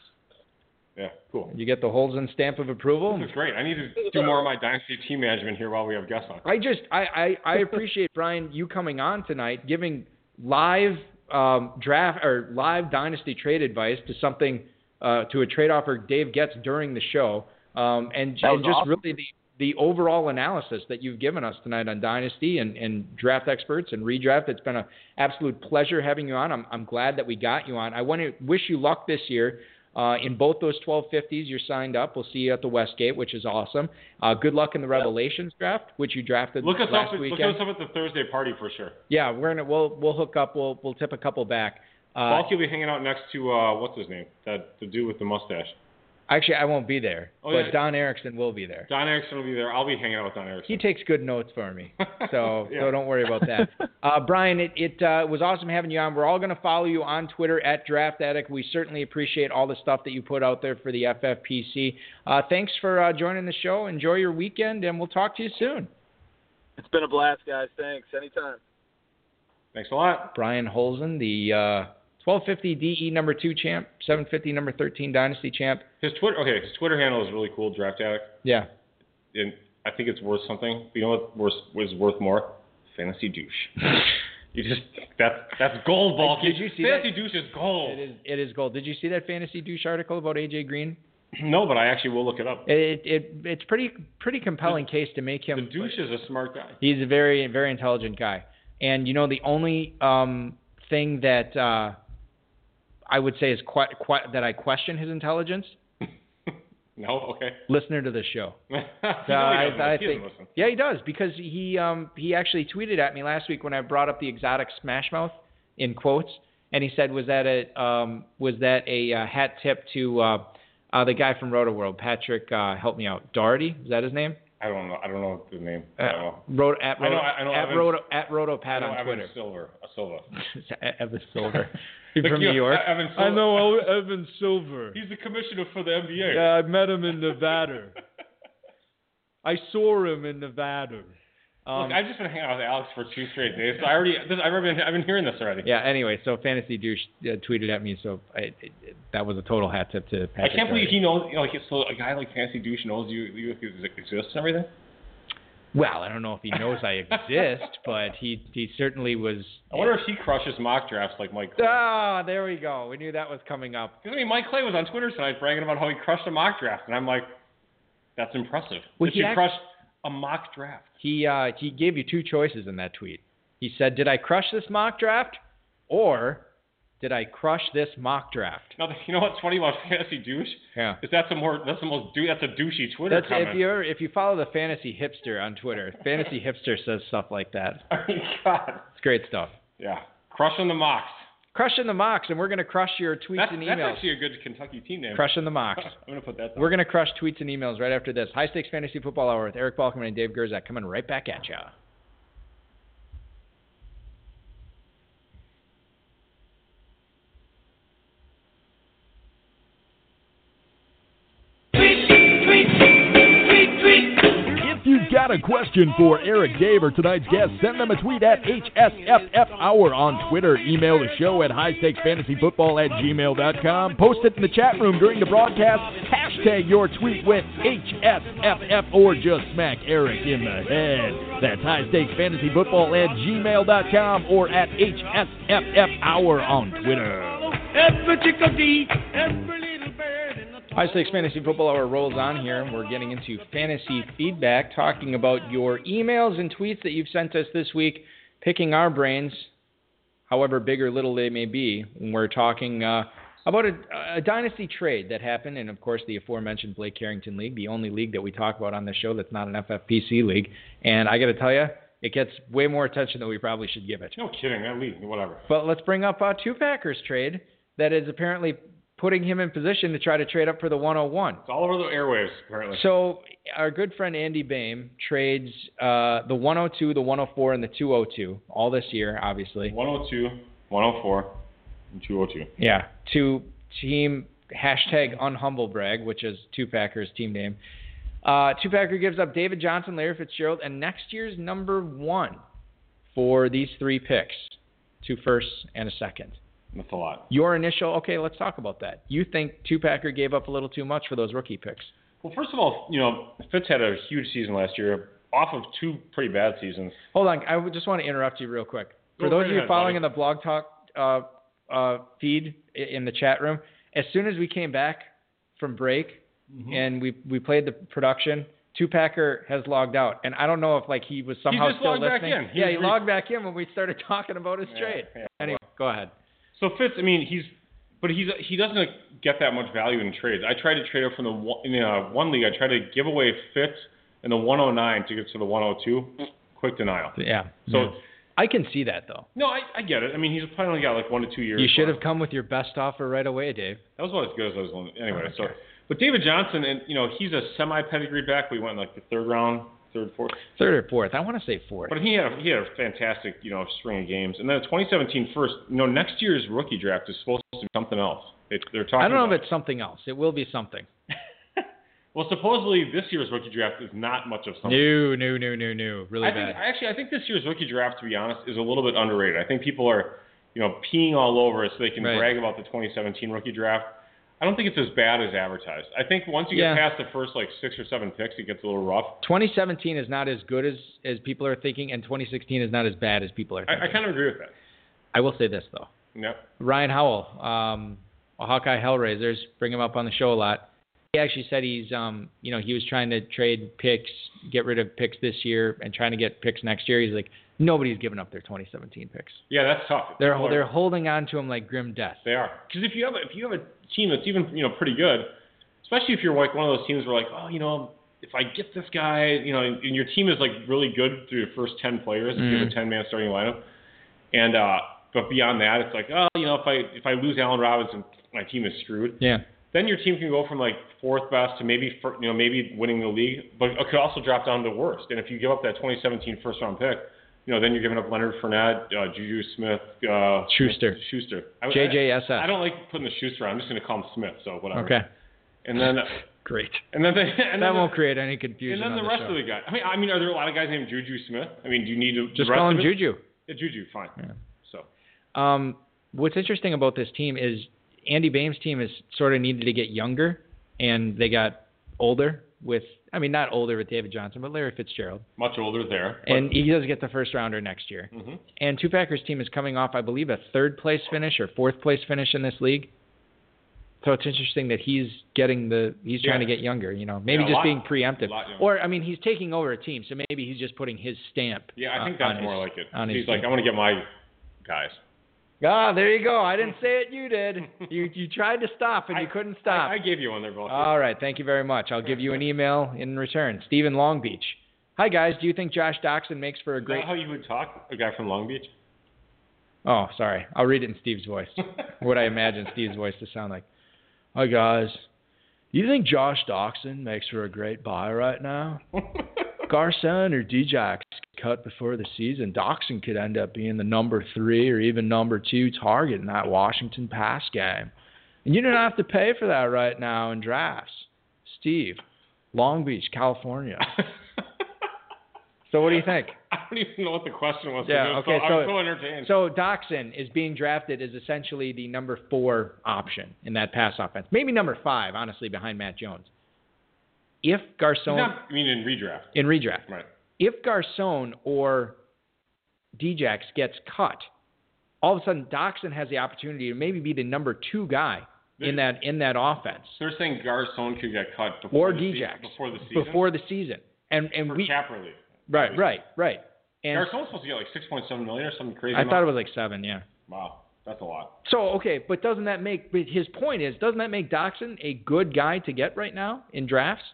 Yeah, cool. You get the Holzgen stamp of approval. This is great. I need to do more of my dynasty team management here while we have guests on. I just I, I, I appreciate Bryan you coming on tonight, giving live um, draft or live dynasty trade advice to something uh, to a trade offer Dave gets during the show, um, and, and just awesome. really the the overall analysis that you've given us tonight on Dynasty and, and draft experts and redraft. It's been an absolute pleasure having you on. I'm, I'm glad that we got you on. I want to wish you luck this year. Uh, in both those 1250s, you're signed up. We'll see you at the Westgate, which is awesome. Uh, good luck in the Revelations draft, which you drafted Look us last up. Look us up at the Thursday party for sure. Yeah, we're gonna we'll we'll hook up. We'll we'll tip a couple back. Uh, Balky will be hanging out next to uh, what's his name? That the dude with the mustache. actually, I won't be there, Oh, but yeah. Don Erickson will be there. Don Erickson will be there. I'll be hanging out with Don Erickson. He takes good notes for me, so Yeah. so don't worry about that. Uh, Bryan, it it uh, was awesome having you on. We're all going to follow you on Twitter at Draft Addict. We certainly appreciate all the stuff that you put out there for the FFPC. Uh, thanks for uh, joining the show. Enjoy your weekend, and we'll talk to you soon. It's been a blast, guys. Thanks. Anytime. Thanks a lot. Bryan Holzgen, the uh, 1250 DE number two champ, 750 number 13 Dynasty champ. His Twitter, okay, his Twitter handle is really cool, Draft Addict, Yeah, and I think it's worth something. You know what was was worth more? Fantasy douche. you just that's that's gold, Balky. Did you see Fantasy that? douche is gold. it is it is gold. Did you see that fantasy douche article about AJ Green? No, but I actually will look it up. It, it it's pretty pretty compelling case to make him. The douche is a smart guy. He's a very very intelligent guy, and you know the only um, thing that uh, I would say is quite, quite that I question his intelligence. No, okay. Listener to this show. no, Uh, I. I think, yeah, he does because he um, he actually tweeted at me last week when I brought up the exotic Smash Mouth in quotes, and he said, "Was that a um, was that a uh, hat tip to uh, uh, the guy from Rotoworld, Patrick? Uh, help me out, Doherty? Is that his name? I don't know. I don't know the name. I Uh, don't know. Roto, at I know- Roto, I know at Evan- Roto at Roto I Pat know on Evan Twitter. Silver. Uh, Silva. Evan Silver. Like from you- New York. Evan I know Evan Silver. He's the commissioner for the NBA. Yeah, I met him in Nevada. I saw him in Nevada. Um, Look, I've just been hanging out with Alex for two straight days, so I already, this, I've already been, I've been hearing this already. yeah. Anyway, so fantasy douche uh, tweeted at me, so I, it, it, that was a total hat tip to I can't believe he knows, you know, like, so a guy like fantasy Douche knows you, you exist and everything. Well, I don't know if he knows I exist, but he he certainly was. I wonder if he crushes mock drafts like Mike Clay. Ah, there we go. We knew that was coming up. 'Cause, I mean, Mike Clay was on Twitter tonight bragging about how he crushed a mock draft, and I'm like, that's impressive. Well, that he you act- crushed a mock draft. He uh, he gave you two choices in that tweet. He said, "Did I crush this mock draft, or did I crush this mock draft?" Now, you know what's funny about Fantasy Douche? Yeah. Is that's a more, that's the most, that's a douchey Twitter That's comment. if you if you follow the fantasy hipster on Twitter, fantasy hipster says stuff like that. I mean, God. It's great stuff. Yeah. Crushing the mocks. Crushing the mocks, and we're gonna crush your tweets That's, and that's emails. actually a good Kentucky team name. Crushing the mocks. I'm going to put that down. We're gonna crush tweets and emails right after this. High stakes fantasy football hour with Eric Balkman and Dave Gerczak coming right back at ya. A question for Eric Dave or tonight's guest, send them a tweet at HSFF Hour on Twitter. Email the show at highstakesfantasyfootball at gmail.com. Post it in the chat room during the broadcast. Hashtag your tweet with HSFF or just smack Eric in the head. That's highstakesfantasyfootball at gmail.com or at HSFF Hour on Twitter. High Stakes Fantasy Football Hour rolls on here. and We're getting into fantasy feedback, talking about your emails and tweets that you've sent us this week, picking our brains, however big or little they may be. When we're talking uh, about a, a dynasty trade that happened, and of course the aforementioned Blake Carrington League, the only league that we talk about on the show that's not an FFPC league. And I got to tell you, it gets way more attention than we probably should give it. No kidding. That league, whatever. But let's bring up a two Packers trade that is apparently putting him in position to try to trade up for the 101. It's all over the airwaves, apparently. So our good friend Andy Bame trades uh, the 102, the 104, and the 202 all this year, obviously. 102, 104, and 202. Yeah, to team hashtag unhumblebrag, which is two Packers team name. Uh, two Packer gives up David Johnson, Larry Fitzgerald, and next year's number one for these three picks, two firsts and a second. That's a lot. Your initial, okay, let's talk about that. You think two Packer gave up a little too much for those rookie picks? Well, first of all, you know, Fitz had a huge season last year, off of two pretty bad seasons. Hold on, I just want to interrupt you real quick. For Go those of you following buddy. in the blog talk uh, uh, feed in the chat room, as soon as we came back from break Mm-hmm. and we we played the production, Tupacker has logged out, and I don't know if like he was somehow just still logged back listening. in. He yeah, he re- logged back in when we started talking about his Yeah, trade. yeah. Anyway, go ahead. So Fitz, I mean, he's, but he's he doesn't get that much value in trades. I tried to trade up from the one, in uh, one league. I tried to give away Fitz in the 109 to get to the 102. Quick denial. Yeah. So I can see that though. no, I, I get it. I mean, he's probably only got like one to two years. You should have come with your best offer right away, Dave. That was about as good as I was going. Anyway, so but David Johnson, and you know, he's a semi pedigree back. We went like the third round, third, fourth. Third or fourth. I want to say fourth. But he had a, he had a fantastic you know string of games, and then the 2017 first. You know, next year's rookie draft is supposed to be something else. They, they're talking. I don't know if it's something else. It will be something. Well, supposedly this year's rookie draft is not much of something. New, new, new, new, new. Really I bad. think actually I think this year's rookie draft, to be honest, is a little bit underrated. I think people are, you know, peeing all over it so they can Right. brag about the 2017 rookie draft. I don't think it's as bad as advertised. I think once you get past the first like six or seven picks, it gets a little rough. 2017 is not as good as as people are thinking, and 2016 is not as bad as people are thinking. I, I kind of agree with that. I will say this though. Yep. Ryan Howell, um, Hawkeye Hellraisers, bring him up on the show a lot. He actually said he's, um, you know, he was trying to trade picks, get rid of picks this year, and trying to get picks next year. He's like, nobody's giving up their 2017 picks. Yeah, that's tough. They're People they're holding on to them like grim death. They are because if you have a, if you have a team that's even you know pretty good, especially if you're like one of those teams where like oh you know if I get this guy you know and, your team is like really good through your first ten players if you have a Mhm. ten man starting lineup, and uh but beyond that it's like oh you know if I if I lose Allen Robinson my team is screwed. Yeah. Then your team can go from like fourth best to maybe you know maybe winning the league, but it could also drop down to worst. And if you give up that 2017 first round pick, you know then you're giving up Leonard Fournette, uh, Juju Smith, uh, Schuster. Schuster. I, I, JJSS. I don't like putting the Schuster on. I'm just going to call him Smith. So whatever. Okay. And then Great. and then the, and that then won't the, create any confusion. and then on the rest show. of the guys. I mean, I mean, are there a lot of guys named Juju Smith? I mean, do you need to Just the call him? Juju. Yeah, Juju, fine. Yeah. So Um, what's interesting about this team is Andy Bame's team is sort of needed to get younger, and they got older with. I mean, not older with David Johnson, but Larry Fitzgerald, much older there. and he does get the first rounder next year. Mhm. And Two Packers team is coming off, I believe, a third place finish or fourth place finish in this league. So it's interesting that he's getting the he's trying to get younger. You know, maybe Yeah, just lot- being preemptive, a lot younger. or I mean, he's taking over a team, so maybe he's just putting his stamp. Yeah, I think that's more his- like it. He's like, team. I want to get my guys. Ah, there you go. I didn't say it. You did. You you tried to stop and you couldn't stop. I, I gave you one there, both. All right. Thank you very much. I'll give you an email in return. Stephen Long Beach. Hi guys. Do you think Josh Doctson makes for a Is that great? how you would talk? A guy from Long Beach? Oh, sorry. I'll read it in Steve's voice. what I imagine Steve's voice to sound like. Hi guys. Do you think Josh Doctson makes for a great buy right now? Garcon or Djax cut before the season, Doctson could end up being the number three or even number two target in that Washington pass game. And you don't have to pay for that right now in drafts. Steve, Long Beach, California. So what do you think? I don't even know what the question was. Yeah, okay, So, so- I'm so entertained. So Doctson is being drafted as essentially the number four option in that pass offense. Maybe number five, honestly, behind Matt Jones. If Garcon not, I mean, in redraft. in redraft, Right. If Garcon or Djax gets cut, all of a sudden Doctson has the opportunity to maybe be the number two guy in that in that offense, They're saying Garcon could get cut before or the se- Djax before the season. before the season, and and for we cap relief. right right right. And Garcon's supposed to get like 6.7 million or something crazy. I thought it was like seven, yeah. Wow, that's a lot. So okay, but doesn't that make? But his point is, doesn't that make Doctson a good guy to get right now in drafts,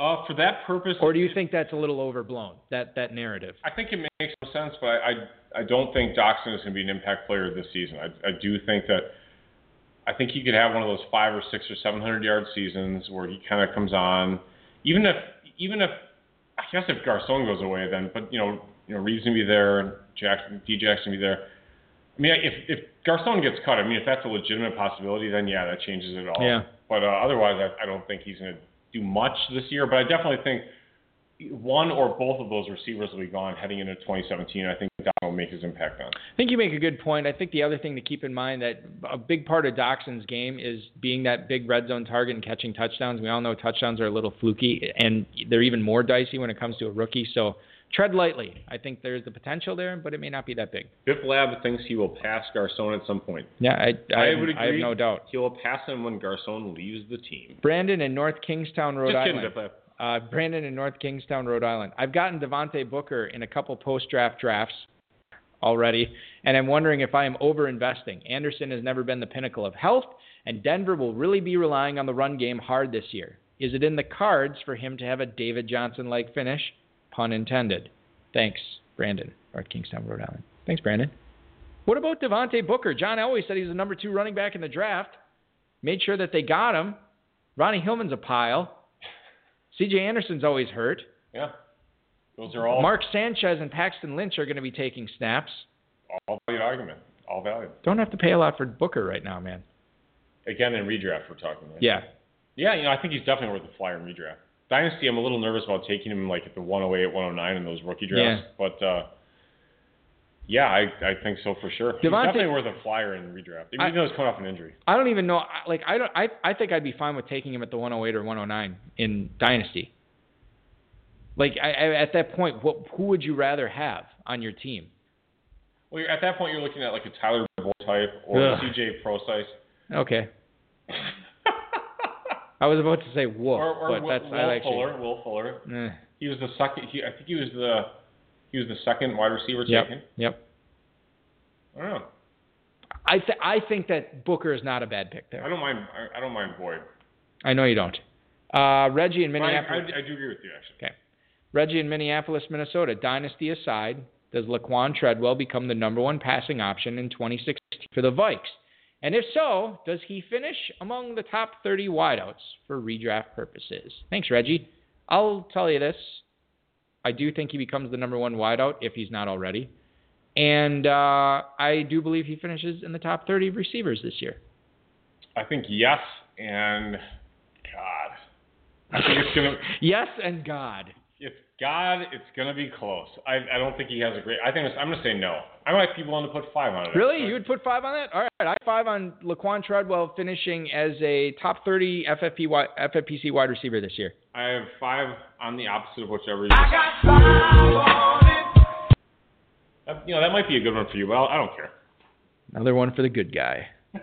Uh, for that purpose, or do you think that's a little overblown? That that narrative. I think it makes some sense, but I I don't think Doctson is going to be an impact player this season. I I do think that I think he could have one of those five or six or seven hundred yard seasons where he kind of comes on, even if even if I guess if Garcon goes away, then but you know you know Reed's gonna be there, and Jackson D Jackson be there. I mean, if if Garcon gets cut, I mean, if that's a legitimate possibility, then yeah, that changes it all. Yeah. But uh, otherwise, I, I don't think he's going to do much this year. But I definitely think one or both of those receivers will be gone heading into 2017. I think that will make his impact on. I think you make a good point. I think the other thing to keep in mind that a big part of Doctson's game is being that big red zone target and catching touchdowns. We all know touchdowns are a little fluky, and they're even more dicey when it comes to a rookie. So tread lightly. I think there's the potential there, but it may not be that big. Biff Lab thinks he will pass Garcon at some point. Yeah, I, I, I would I have no doubt. He will pass him when Garcon leaves the team. Brandon in North Kingstown, Rhode Just kidding, Island. Lab. Uh, Brandon in North Kingstown, Rhode Island. I've gotten Devontae Booker in a couple post draft drafts already, and I'm wondering if I am over investing. Anderson has never been the pinnacle of health, and Denver will really be relying on the run game hard this year. Is it in the cards for him to have a David Johnson like finish? Pun intended. Thanks, Brandon, North Kingstown, Rhode Island. Thanks, Brandon. What about Devontae Booker? John Elway said he's the number two running back in the draft. Made sure that they got him. Ronnie Hillman's a pile. C.J. Anderson's always hurt. Yeah. Those are all Mark Sanchez and Paxton Lynch are going to be taking snaps. all valid argument. All valid. Don't have to pay a lot for Booker right now, man. Again, in redraft, we're talking. Right? Yeah. Yeah, you know, I think he's definitely worth a flyer in redraft. Dynasty, I'm a little nervous about taking him like at the 108, 109 in those rookie drafts. But uh, yeah, I I think so for sure. he's definitely worth a flyer in redraft. Even I- though he's coming off an injury. I don't even know. I- Like I don't. I I think I'd be fine with taking him at the 108 or 109 in Dynasty. Like I, I, at that point, what who would you rather have on your team? Well, you're, at that point, you're looking at like a Tyler Boyd type or a CJ Prosise. Okay. I was about to say Wolf, or or but Will, that's Will I actually. Fuller. Will Fuller. Eh. He was the second. He, I think he was the he was the second wide receiver Yep. taken. Yep. I don't know. I th- I think that Booker is not a bad pick there. I don't mind. I, I don't mind Boyd. I know you don't. Uh, Reggie in But I, Minneapolis. I, I do agree with you actually. Okay. Reggie in Minneapolis, Minnesota. Dynasty aside, does Laquan Treadwell become the number one passing option in 2016 for the Vikes? And if so, does he finish among the top 30 wideouts for redraft purposes? Thanks, Reggie. I'll tell you this. I do think he becomes the number one wideout if he's not already. And uh, I do believe he finishes in the top 30 receivers this year. I think yes, and God, I think it's gonna. Yes, and God. If God, it's gonna be close. I I don't think he has a great. I think it's, I'm gonna say no. I might be willing to put five on it. Really? You would put five on that? All right. I have five on Laquan Treadwell finishing as a top 30 FFP, FFPC wide receiver this year. I have five on the opposite of whichever. You That, you know that might be a good one for you, but I don't care. Another one for the good guy.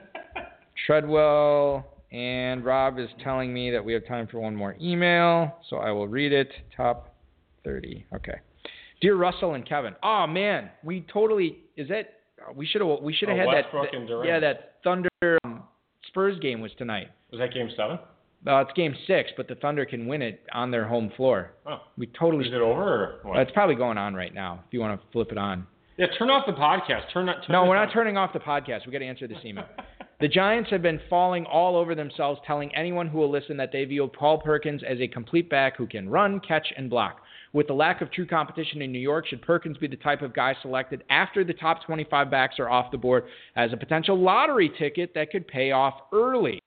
Treadwell and Rob is telling me that we have time for one more email, so I will read it. Top 30. Okay. Dear Russell and Kevin. Oh man, we totally is that we should have we should have Oh, had Westbrook that, yeah that Thunder um, Spurs game was tonight. Was that game seven? Uh, it's game six, but the Thunder can win it on their home floor. Oh, We totally is it over or what? It's probably going on right now. If you want to flip it on. yeah, turn off the podcast. Turn that. Turn No, we're not turning off the podcast. We got to answer this email. the Giants have been falling all over themselves, telling anyone who will listen that they view Paul Perkins as a complete back who can run, catch, and block. With the lack of true competition in New York, should Perkins be the type of guy selected after the top 25 backs are off the board as a potential lottery ticket that could pay off early?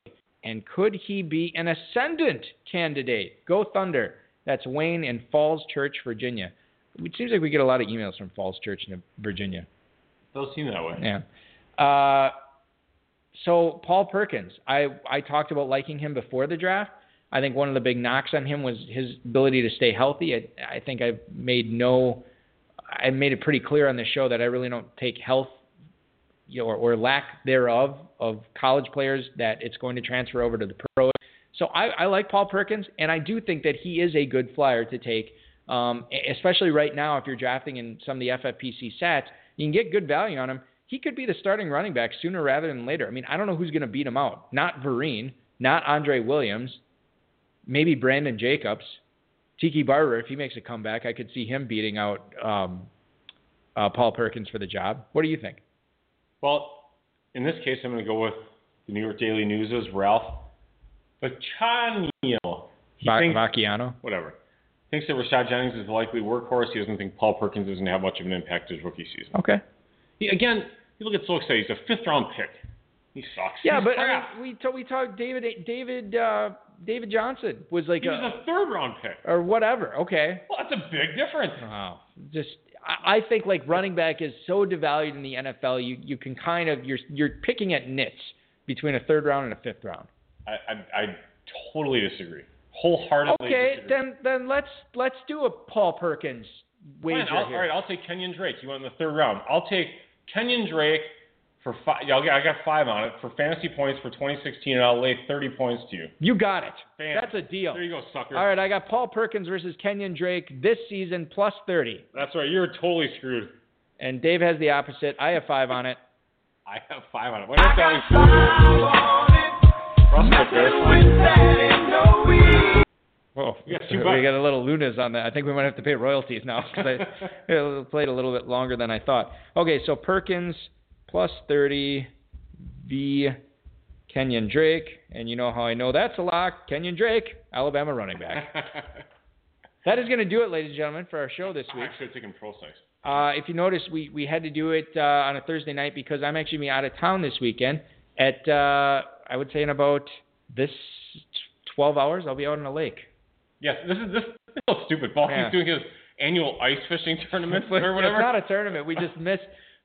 And could he be an ascendant candidate? Go Thunder. That's Wayne in Falls Church, Virginia. It seems like we get a lot of emails from Falls Church in Virginia. Does seem that way. Yeah. Uh, so Paul Perkins, I I talked about liking him before the draft. I think one of the big knocks on him was his ability to stay healthy. I, I think I've made no, I made it pretty clear on the show that I really don't take health, you know, or, or lack thereof of college players that it's going to transfer over to the pros. So I, I like Paul Perkins, and I do think that he is a good flyer to take, um, especially right now if you're drafting in some of the FFPC sets. You can get good value on him. He could be the starting running back sooner rather than later. I mean, I don't know who's going to beat him out. Not Vereen, not Andre Williams, maybe Brandon Jacobs, Tiki Barber. If he makes a comeback, I could see him beating out um, uh, Paul Perkins for the job. What do you think? Well, in this case, I'm going to go with the New York Daily News' Ralph Bacciano. He Va- thinks, Vacchiano? whatever. Thinks that Rashad Jennings is the likely workhorse. He doesn't think Paul Perkins is going to have much of an impact his rookie season. Okay. He, again, people get so excited. He's a fifth round pick. He sucks. Yeah, He's but. I mean, we t- we talked David David uh, David Johnson was like he a, was a third round pick. or whatever. Okay. Well, that's a big difference. Wow. Just I, I think like running back is so devalued in the NFL. You you can kind of you're you're picking at nits between a third round and a fifth round. I, I, I totally disagree. Wholeheartedly Okay, disagree. then then let's let's do a Paul Perkins wager Fine, I'll, here. all right, I'll take Kenyon Drake. You want in the third round. I'll take Kenyon Drake for five. Yeah, I got five on it for fantasy points for 2016, and I'll lay 30 points to you. You got it. Bam. That's a deal. There you go, sucker. All right, I got Paul Perkins versus Kenyon Drake this season plus 30. That's right. You're totally screwed. And Dave has the opposite. I have five on it. I have five on it. What is that? Russell there. Whoa, We got two we got a little Luniz on that. I think we might have to pay royalties now because I it played a little bit longer than I thought. Okay, so Perkins plus 30 v. Kenyon Drake, and you know how I know that's a lock. Kenyon Drake, Alabama running back. That is going to do it, ladies and gentlemen, for our show this I week. should have taken Prosise. Uh, if you notice, we, we had to do it uh, on a Thursday night because I'm actually be out of town this weekend. At uh, I would say in about this 12 hours, I'll be out on a lake. Yes, this is this is so stupid. Balky's Yeah. doing his annual ice fishing tournament or whatever. It's not a tournament. We just miss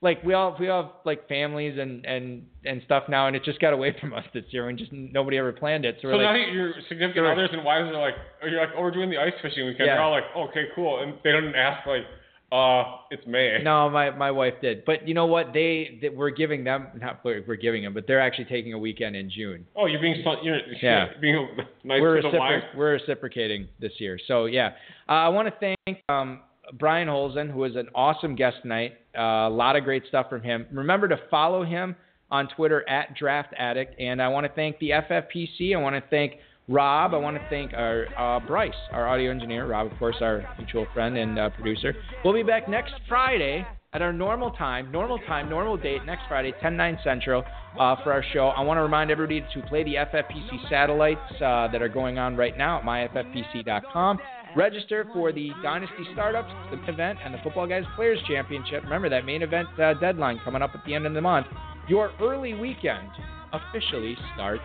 like we all we all have like families and and and stuff now, and it just got away from us this year, and just nobody ever planned it. So so we're now like, your significant others and wives are like, are you like, oh, we're doing the ice fishing weekend? Yeah. They're all like, okay, cool, and they don't ask like, uh, it's May. no, my my wife did, but you know what? They, they we're giving them not we're, giving them, but they're actually taking a weekend in June. Oh, you're being you're Yeah. being nice we're, to the wives. recipro- we're reciprocating this year. So yeah, uh, I want to thank um, Bryan Holzgen, who was an awesome guest tonight. Uh, a lot of great stuff from him. Remember to follow him on Twitter at Draft Addict, and I want to thank the FFPC. I want to thank Rob. I want to thank our uh, Bryce, our audio engineer. Rob, of course, our mutual friend and uh, producer. We'll be back next Friday at our normal time, normal time, normal date, next Friday, 10 9 Central, uh, for our show. I want to remind everybody to play the FFPC satellites uh, that are going on right now at myffpc.com. Register for the Dynasty Startups the event and the Footballguys Players Championship. Remember that main event uh, deadline coming up at the end of the month. Your early weekend officially starts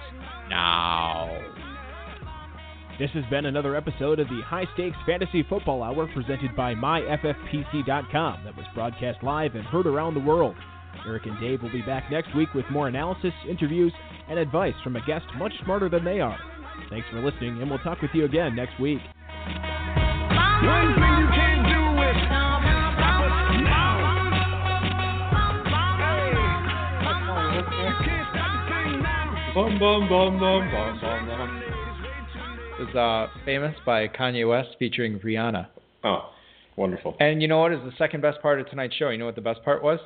now. This has been another episode of the High Stakes Fantasy Football Hour presented by MyFFPC.com that was broadcast live and heard around the world. Eric and Dave will be back next week with more analysis, interviews, and advice from a guest much smarter than they are. Thanks for listening, and we'll talk with you again next week. One thing you can't do is stop us now. Hey. You can't stop the thing now. Bum bum bum bum bum bum bum. It was uh, famous by Kanye West featuring Rihanna. Oh, wonderful. And you know what is the second best part of tonight's show? You know what the best part was?